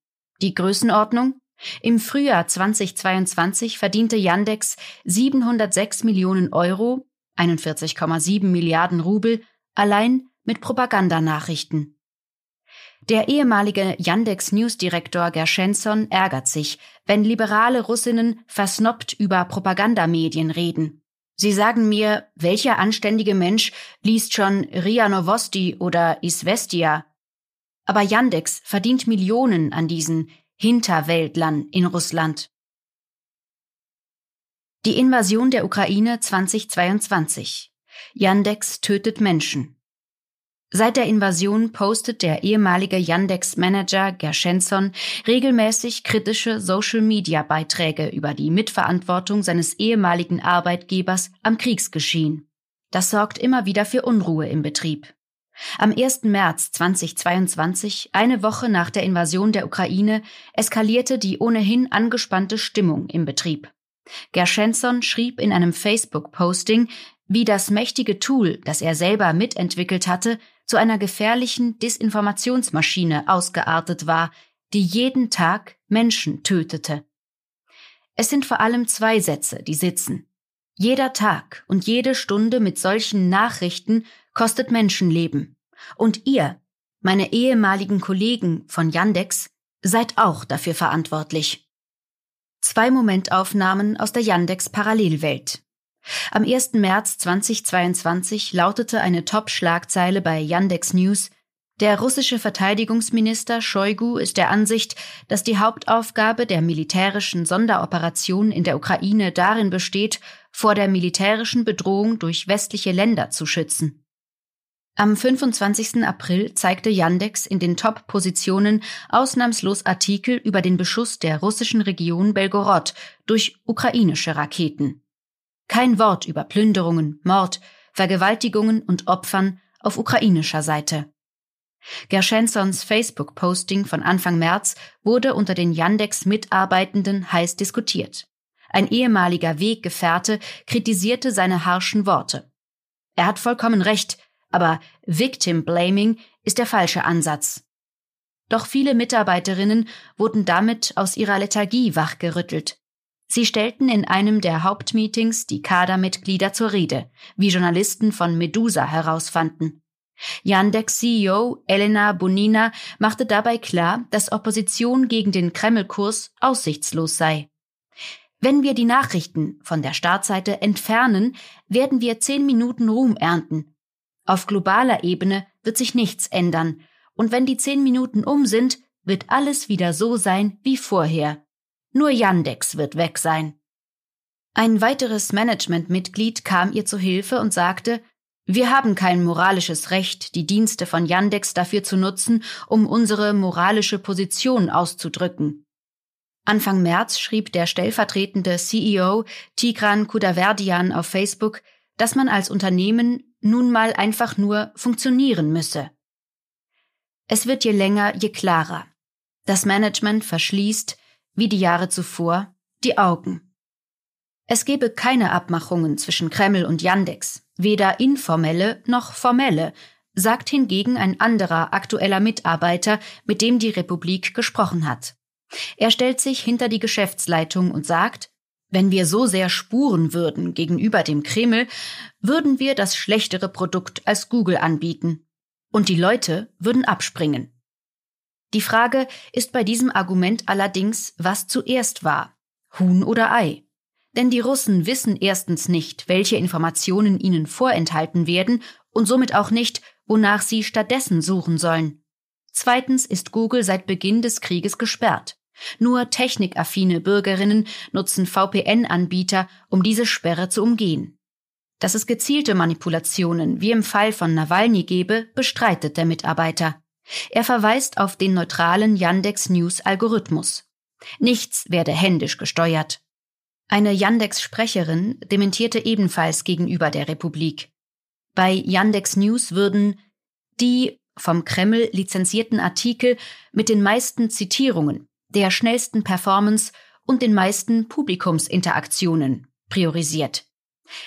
Die Größenordnung? Im Frühjahr 2022 verdiente Yandex 706 Millionen Euro, 41,7 Milliarden Rubel, allein mit Propagandanachrichten. Der ehemalige Yandex Newsdirektor Gershensson ärgert sich, wenn liberale Russinnen versnoppt über Propagandamedien reden. Sie sagen mir, welcher anständige Mensch liest schon RIA Novosti oder Isvestia? Aber Yandex verdient Millionen an diesen Hinterwäldlern in Russland. Die Invasion der Ukraine 2022. Yandex tötet Menschen. Seit der Invasion postet der ehemalige Yandex-Manager Gershensson regelmäßig kritische Social-Media-Beiträge über die Mitverantwortung seines ehemaligen Arbeitgebers am Kriegsgeschehen. Das sorgt immer wieder für Unruhe im Betrieb. Am 1. März 2022, eine Woche nach der Invasion der Ukraine, eskalierte die ohnehin angespannte Stimmung im Betrieb. Gershensson schrieb in einem Facebook-Posting, wie das mächtige Tool, das er selber mitentwickelt hatte, zu einer gefährlichen Desinformationsmaschine ausgeartet war, die jeden Tag Menschen tötete. Es sind vor allem zwei Sätze, die sitzen. Jeder Tag und jede Stunde mit solchen Nachrichten kostet Menschenleben. Und ihr, meine ehemaligen Kollegen von Yandex, seid auch dafür verantwortlich. Zwei Momentaufnahmen aus der Yandex Parallelwelt. Am 1. März 2022 lautete eine Top-Schlagzeile bei Yandex News, der russische Verteidigungsminister Shoigu ist der Ansicht, dass die Hauptaufgabe der militärischen Sonderoperation in der Ukraine darin besteht, vor der militärischen Bedrohung durch westliche Länder zu schützen. Am 25. April zeigte Yandex in den Top-Positionen ausnahmslos Artikel über den Beschuss der russischen Region Belgorod durch ukrainische Raketen. Kein Wort über Plünderungen, Mord, Vergewaltigungen und Opfern auf ukrainischer Seite. Gershensons Facebook-Posting von Anfang März wurde unter den Yandex-Mitarbeitenden heiß diskutiert. Ein ehemaliger Weggefährte kritisierte seine harschen Worte. Er hat vollkommen recht, aber Victim Blaming ist der falsche Ansatz. Doch viele Mitarbeiterinnen wurden damit aus ihrer Lethargie wachgerüttelt. Sie stellten in einem der Hauptmeetings die Kadermitglieder zur Rede, wie Journalisten von Medusa herausfanden. Yandex CEO Elena Bonina machte dabei klar, dass Opposition gegen den Kreml-Kurs aussichtslos sei. Wenn wir die Nachrichten von der Startseite entfernen, werden wir zehn Minuten Ruhm ernten, auf globaler Ebene wird sich nichts ändern, und wenn die zehn Minuten um sind, wird alles wieder so sein wie vorher. Nur Yandex wird weg sein. Ein weiteres Managementmitglied kam ihr zu Hilfe und sagte, Wir haben kein moralisches Recht, die Dienste von Yandex dafür zu nutzen, um unsere moralische Position auszudrücken. Anfang März schrieb der stellvertretende CEO Tigran Kudaverdian auf Facebook, dass man als Unternehmen nun mal einfach nur funktionieren müsse. Es wird je länger, je klarer. Das Management verschließt, wie die Jahre zuvor, die Augen. Es gebe keine Abmachungen zwischen Kreml und Yandex, weder informelle noch formelle, sagt hingegen ein anderer aktueller Mitarbeiter, mit dem die Republik gesprochen hat. Er stellt sich hinter die Geschäftsleitung und sagt, wenn wir so sehr spuren würden gegenüber dem Kreml, würden wir das schlechtere Produkt als Google anbieten. Und die Leute würden abspringen. Die Frage ist bei diesem Argument allerdings, was zuerst war, Huhn oder Ei. Denn die Russen wissen erstens nicht, welche Informationen ihnen vorenthalten werden und somit auch nicht, wonach sie stattdessen suchen sollen. Zweitens ist Google seit Beginn des Krieges gesperrt. Nur technikaffine Bürgerinnen nutzen VPN-Anbieter, um diese Sperre zu umgehen. Dass es gezielte Manipulationen wie im Fall von Nawalny gebe, bestreitet der Mitarbeiter. Er verweist auf den neutralen Yandex News Algorithmus. Nichts werde händisch gesteuert. Eine Yandex-Sprecherin dementierte ebenfalls gegenüber der Republik. Bei Yandex News würden die vom Kreml lizenzierten Artikel mit den meisten Zitierungen, der schnellsten Performance und den meisten Publikumsinteraktionen priorisiert.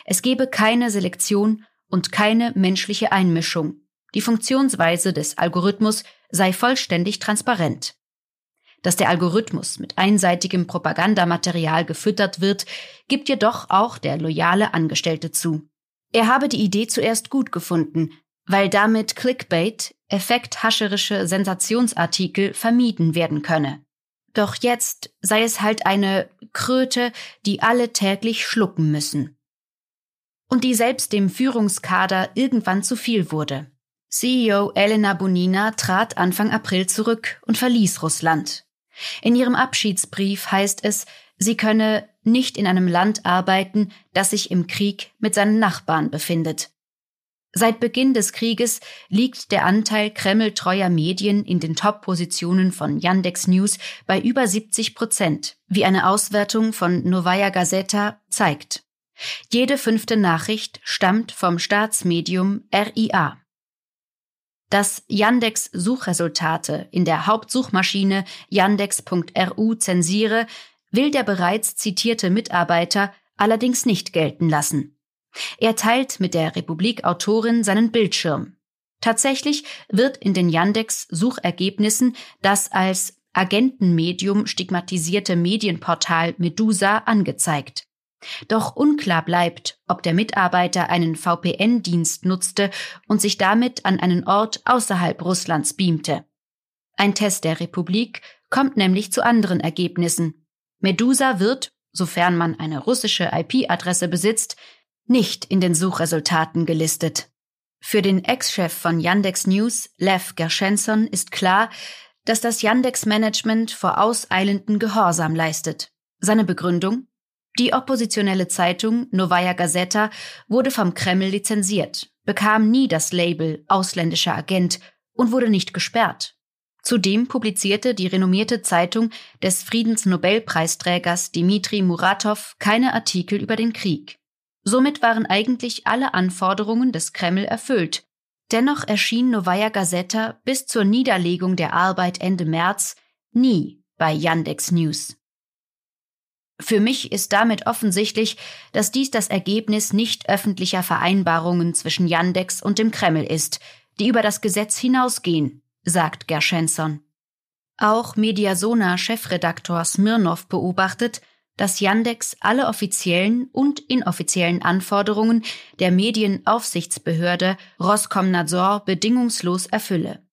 Es gebe keine Selektion und keine menschliche Einmischung. Die Funktionsweise des Algorithmus sei vollständig transparent. Dass der Algorithmus mit einseitigem Propagandamaterial gefüttert wird, gibt jedoch auch der loyale Angestellte zu. Er habe die Idee zuerst gut gefunden, weil damit Clickbait, effekthascherische Sensationsartikel vermieden werden könne. Doch jetzt sei es halt eine Kröte, die alle täglich schlucken müssen. Und die selbst dem Führungskader irgendwann zu viel wurde. CEO Elena Bonina trat Anfang April zurück und verließ Russland. In ihrem Abschiedsbrief heißt es, sie könne nicht in einem Land arbeiten, das sich im Krieg mit seinen Nachbarn befindet. Seit Beginn des Krieges liegt der Anteil kremltreuer Medien in den Top-Positionen von Yandex News bei über 70 Prozent, wie eine Auswertung von Novaya Gazeta zeigt. Jede fünfte Nachricht stammt vom Staatsmedium RIA. Dass Yandex Suchresultate in der Hauptsuchmaschine yandex.ru zensiere, will der bereits zitierte Mitarbeiter allerdings nicht gelten lassen. Er teilt mit der Republik-Autorin seinen Bildschirm. Tatsächlich wird in den Yandex-Suchergebnissen das als Agentenmedium stigmatisierte Medienportal Medusa angezeigt. Doch unklar bleibt, ob der Mitarbeiter einen VPN-Dienst nutzte und sich damit an einen Ort außerhalb Russlands beamte. Ein Test der Republik kommt nämlich zu anderen Ergebnissen. Medusa wird, sofern man eine russische IP-Adresse besitzt, nicht in den Suchresultaten gelistet. Für den Ex-Chef von Yandex News, Lev Gershenson, ist klar, dass das Yandex-Management vor auseilenden Gehorsam leistet. Seine Begründung? Die oppositionelle Zeitung Novaya Gazeta wurde vom Kreml lizenziert, bekam nie das Label ausländischer Agent und wurde nicht gesperrt. Zudem publizierte die renommierte Zeitung des Friedensnobelpreisträgers Dmitri Muratov keine Artikel über den Krieg. Somit waren eigentlich alle Anforderungen des Kreml erfüllt. Dennoch erschien Novaya Gazeta bis zur Niederlegung der Arbeit Ende März nie bei Yandex News. Für mich ist damit offensichtlich, dass dies das Ergebnis nicht öffentlicher Vereinbarungen zwischen Yandex und dem Kreml ist, die über das Gesetz hinausgehen, sagt Gershenson. Auch Mediasona-Chefredaktor Smirnov beobachtet, dass Yandex alle offiziellen und inoffiziellen Anforderungen der Medienaufsichtsbehörde Roskomnadzor bedingungslos erfülle.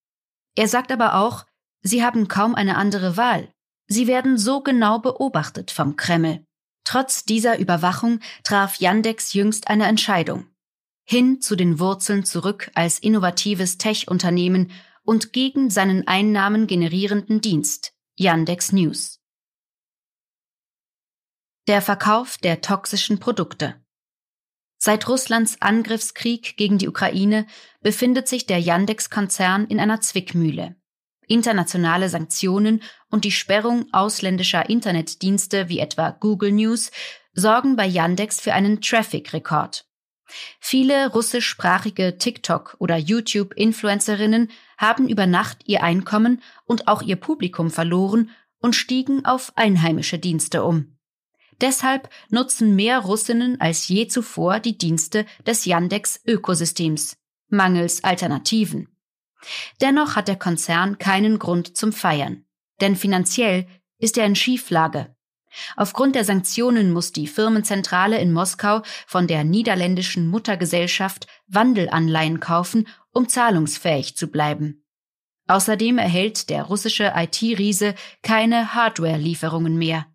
Er sagt aber auch, sie haben kaum eine andere Wahl. Sie werden so genau beobachtet vom Kreml. Trotz dieser Überwachung traf Yandex jüngst eine Entscheidung. Hin zu den Wurzeln zurück als innovatives Tech-Unternehmen und gegen seinen Einnahmen generierenden Dienst, Yandex News. Der Verkauf der toxischen Produkte. Seit Russlands Angriffskrieg gegen die Ukraine befindet sich der Yandex-Konzern in einer Zwickmühle. Internationale Sanktionen und die Sperrung ausländischer Internetdienste wie etwa Google News sorgen bei Yandex für einen Traffic-Rekord. Viele russischsprachige TikTok- oder YouTube-Influencerinnen haben über Nacht ihr Einkommen und auch ihr Publikum verloren und stiegen auf einheimische Dienste um. Deshalb nutzen mehr Russinnen als je zuvor die Dienste des Yandex-Ökosystems, mangels Alternativen. Dennoch hat der Konzern keinen Grund zum Feiern, denn finanziell ist er in Schieflage. Aufgrund der Sanktionen muss die Firmenzentrale in Moskau von der niederländischen Muttergesellschaft Wandelanleihen kaufen, um zahlungsfähig zu bleiben. Außerdem erhält der russische IT-Riese keine Hardware-Lieferungen mehr.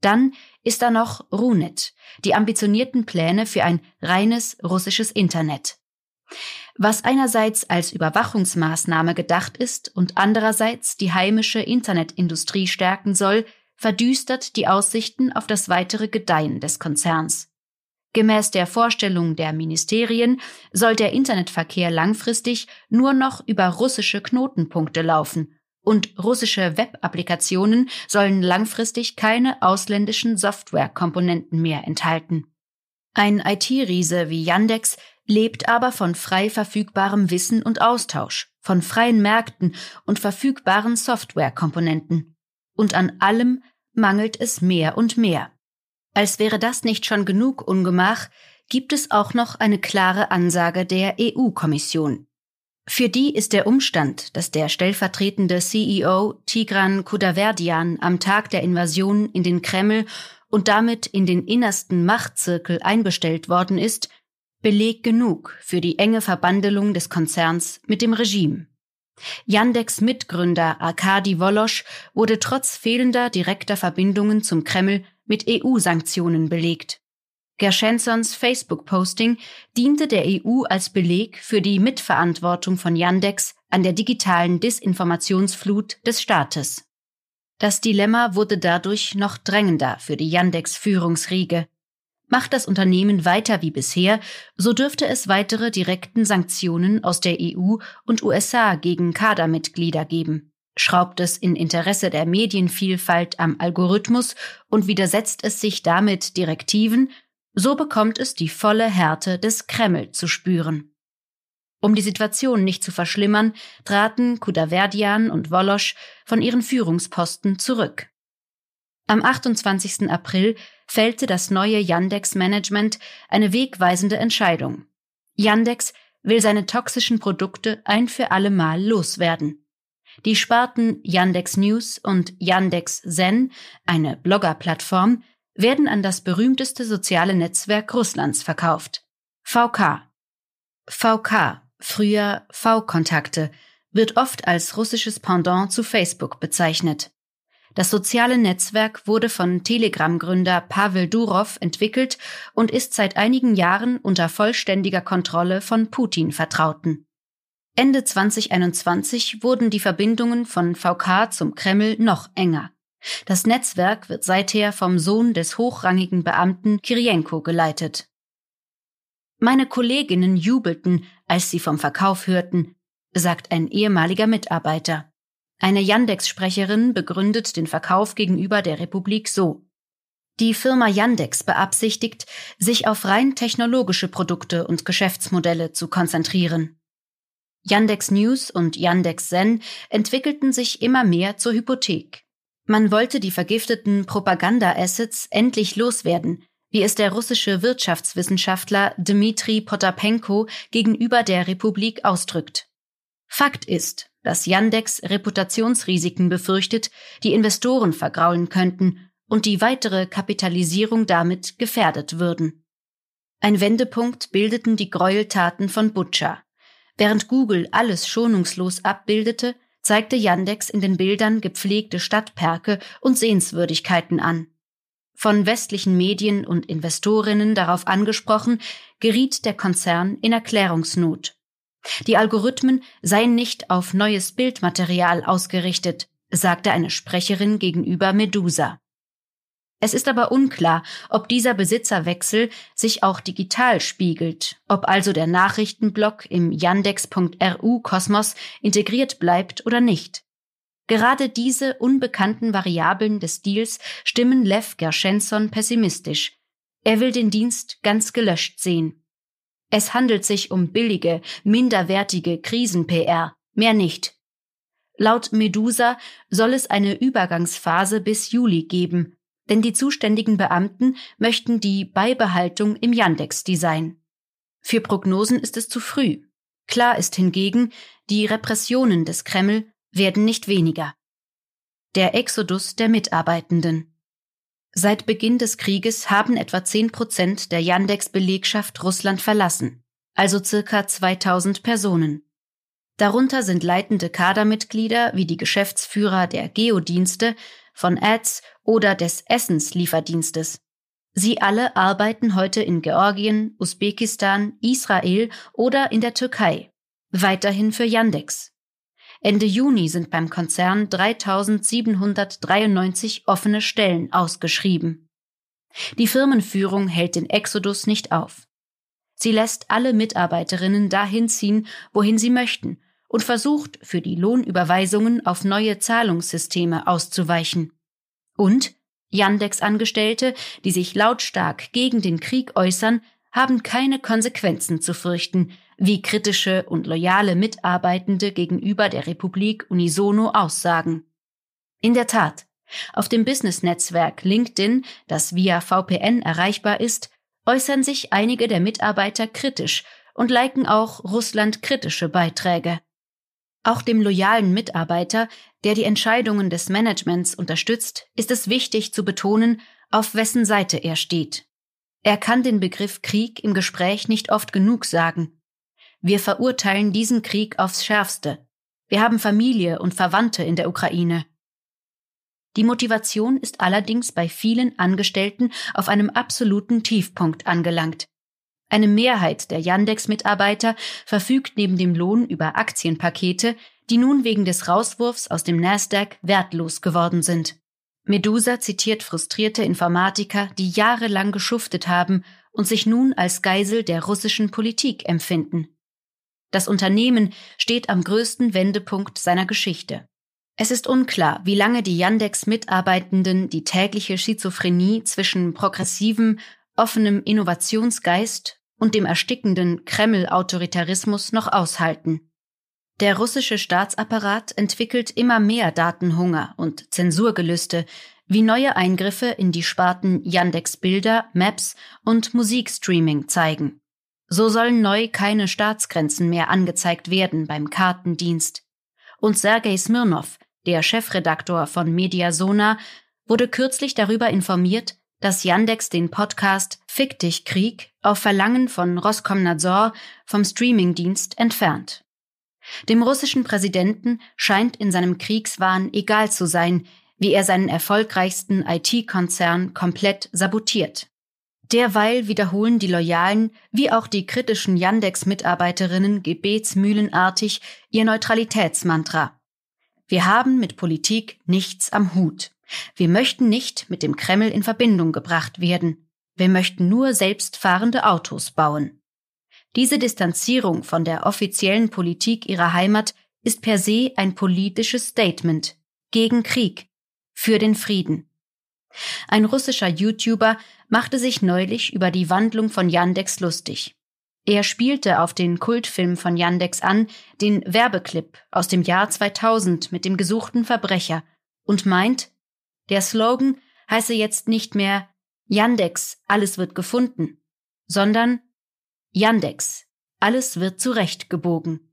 Dann ist da noch Runet, die ambitionierten Pläne für ein reines russisches Internet. Was einerseits als Überwachungsmaßnahme gedacht ist und andererseits die heimische Internetindustrie stärken soll, verdüstert die Aussichten auf das weitere Gedeihen des Konzerns. Gemäß der Vorstellung der Ministerien soll der Internetverkehr langfristig nur noch über russische Knotenpunkte laufen und russische Web-Applikationen sollen langfristig keine ausländischen Softwarekomponenten mehr enthalten. Ein IT-Riese wie Yandex lebt aber von frei verfügbarem Wissen und Austausch, von freien Märkten und verfügbaren Softwarekomponenten. Und an allem mangelt es mehr und mehr. Als wäre das nicht schon genug Ungemach, gibt es auch noch eine klare Ansage der EU-Kommission. Für die ist der Umstand, dass der stellvertretende CEO Tigran Kudaverdian am Tag der Invasion in den Kreml und damit in den innersten Machtzirkel einbestellt worden ist, Beleg genug für die enge Verbandelung des Konzerns mit dem Regime. Yandex Mitgründer Arkadi Wolosch wurde trotz fehlender direkter Verbindungen zum Kreml mit EU-Sanktionen belegt. Gershensons Facebook-Posting diente der EU als Beleg für die Mitverantwortung von Yandex an der digitalen Disinformationsflut des Staates. Das Dilemma wurde dadurch noch drängender für die Yandex-Führungsriege. Macht das Unternehmen weiter wie bisher, so dürfte es weitere direkten Sanktionen aus der EU und USA gegen Kadermitglieder geben. Schraubt es in Interesse der Medienvielfalt am Algorithmus und widersetzt es sich damit Direktiven, so bekommt es die volle Härte des Kreml zu spüren. Um die Situation nicht zu verschlimmern, traten Kudaverdian und Wolosch von ihren Führungsposten zurück. Am 28. April fällte das neue Yandex-Management eine wegweisende Entscheidung. Yandex will seine toxischen Produkte ein für alle Mal loswerden. Die Sparten Yandex News und Yandex Zen, eine Blogger-Plattform, werden an das berühmteste soziale Netzwerk Russlands verkauft. VK. VK, früher V-Kontakte, wird oft als russisches Pendant zu Facebook bezeichnet. Das soziale Netzwerk wurde von Telegram-Gründer Pavel Durov entwickelt und ist seit einigen Jahren unter vollständiger Kontrolle von Putin vertrauten. Ende 2021 wurden die Verbindungen von VK zum Kreml noch enger. Das Netzwerk wird seither vom Sohn des hochrangigen Beamten Kirienko geleitet. Meine Kolleginnen jubelten, als sie vom Verkauf hörten, sagt ein ehemaliger Mitarbeiter. Eine Yandex-Sprecherin begründet den Verkauf gegenüber der Republik so. Die Firma Yandex beabsichtigt, sich auf rein technologische Produkte und Geschäftsmodelle zu konzentrieren. Yandex News und Yandex Zen entwickelten sich immer mehr zur Hypothek. Man wollte die vergifteten Propaganda-Assets endlich loswerden, wie es der russische Wirtschaftswissenschaftler Dmitri Potapenko gegenüber der Republik ausdrückt. Fakt ist, dass Yandex Reputationsrisiken befürchtet, die Investoren vergraulen könnten und die weitere Kapitalisierung damit gefährdet würden. Ein Wendepunkt bildeten die Gräueltaten von Butcher. Während Google alles schonungslos abbildete, zeigte Yandex in den Bildern gepflegte Stadtperke und Sehenswürdigkeiten an. Von westlichen Medien und Investorinnen darauf angesprochen, geriet der Konzern in Erklärungsnot. Die Algorithmen seien nicht auf neues Bildmaterial ausgerichtet, sagte eine Sprecherin gegenüber Medusa. Es ist aber unklar, ob dieser Besitzerwechsel sich auch digital spiegelt, ob also der Nachrichtenblock im yandex.ru Kosmos integriert bleibt oder nicht. Gerade diese unbekannten Variablen des Deals stimmen Lev Gershensson pessimistisch. Er will den Dienst ganz gelöscht sehen. Es handelt sich um billige, minderwertige Krisen-PR, mehr nicht. Laut Medusa soll es eine Übergangsphase bis Juli geben, denn die zuständigen Beamten möchten die Beibehaltung im Yandex-Design. Für Prognosen ist es zu früh. Klar ist hingegen, die Repressionen des Kreml werden nicht weniger. Der Exodus der Mitarbeitenden. Seit Beginn des Krieges haben etwa 10 Prozent der Yandex-Belegschaft Russland verlassen, also circa 2000 Personen. Darunter sind leitende Kadermitglieder wie die Geschäftsführer der Geodienste, von Ads oder des Essenslieferdienstes. Sie alle arbeiten heute in Georgien, Usbekistan, Israel oder in der Türkei. Weiterhin für Yandex. Ende Juni sind beim Konzern 3793 offene Stellen ausgeschrieben. Die Firmenführung hält den Exodus nicht auf. Sie lässt alle Mitarbeiterinnen dahin ziehen, wohin sie möchten und versucht, für die Lohnüberweisungen auf neue Zahlungssysteme auszuweichen. Und Yandex-Angestellte, die sich lautstark gegen den Krieg äußern, haben keine Konsequenzen zu fürchten, wie kritische und loyale Mitarbeitende gegenüber der Republik unisono aussagen. In der Tat, auf dem Business-Netzwerk LinkedIn, das via VPN erreichbar ist, äußern sich einige der Mitarbeiter kritisch und liken auch Russland kritische Beiträge. Auch dem loyalen Mitarbeiter, der die Entscheidungen des Managements unterstützt, ist es wichtig zu betonen, auf wessen Seite er steht. Er kann den Begriff Krieg im Gespräch nicht oft genug sagen. Wir verurteilen diesen Krieg aufs schärfste. Wir haben Familie und Verwandte in der Ukraine. Die Motivation ist allerdings bei vielen Angestellten auf einem absoluten Tiefpunkt angelangt. Eine Mehrheit der Yandex-Mitarbeiter verfügt neben dem Lohn über Aktienpakete, die nun wegen des Rauswurfs aus dem Nasdaq wertlos geworden sind. Medusa zitiert frustrierte Informatiker, die jahrelang geschuftet haben und sich nun als Geisel der russischen Politik empfinden. Das Unternehmen steht am größten Wendepunkt seiner Geschichte. Es ist unklar, wie lange die Yandex-Mitarbeitenden die tägliche Schizophrenie zwischen progressivem, offenem Innovationsgeist und dem erstickenden Kreml-Autoritarismus noch aushalten. Der russische Staatsapparat entwickelt immer mehr Datenhunger und Zensurgelüste, wie neue Eingriffe in die Sparten Yandex Bilder, Maps und Musikstreaming zeigen. So sollen neu keine Staatsgrenzen mehr angezeigt werden beim Kartendienst. Und Sergei Smirnov, der Chefredaktor von Mediasona, wurde kürzlich darüber informiert, dass Yandex den Podcast Fick dich Krieg auf Verlangen von Roskomnadzor vom Streamingdienst entfernt. Dem russischen Präsidenten scheint in seinem Kriegswahn egal zu sein, wie er seinen erfolgreichsten IT-Konzern komplett sabotiert. Derweil wiederholen die Loyalen wie auch die kritischen Yandex-Mitarbeiterinnen gebetsmühlenartig ihr Neutralitätsmantra. Wir haben mit Politik nichts am Hut. Wir möchten nicht mit dem Kreml in Verbindung gebracht werden. Wir möchten nur selbstfahrende Autos bauen. Diese Distanzierung von der offiziellen Politik ihrer Heimat ist per se ein politisches Statement gegen Krieg, für den Frieden. Ein russischer YouTuber machte sich neulich über die Wandlung von Yandex lustig. Er spielte auf den Kultfilm von Yandex an, den Werbeclip aus dem Jahr 2000 mit dem gesuchten Verbrecher und meint, der Slogan heiße jetzt nicht mehr Yandex, alles wird gefunden, sondern Yandex, alles wird zurechtgebogen.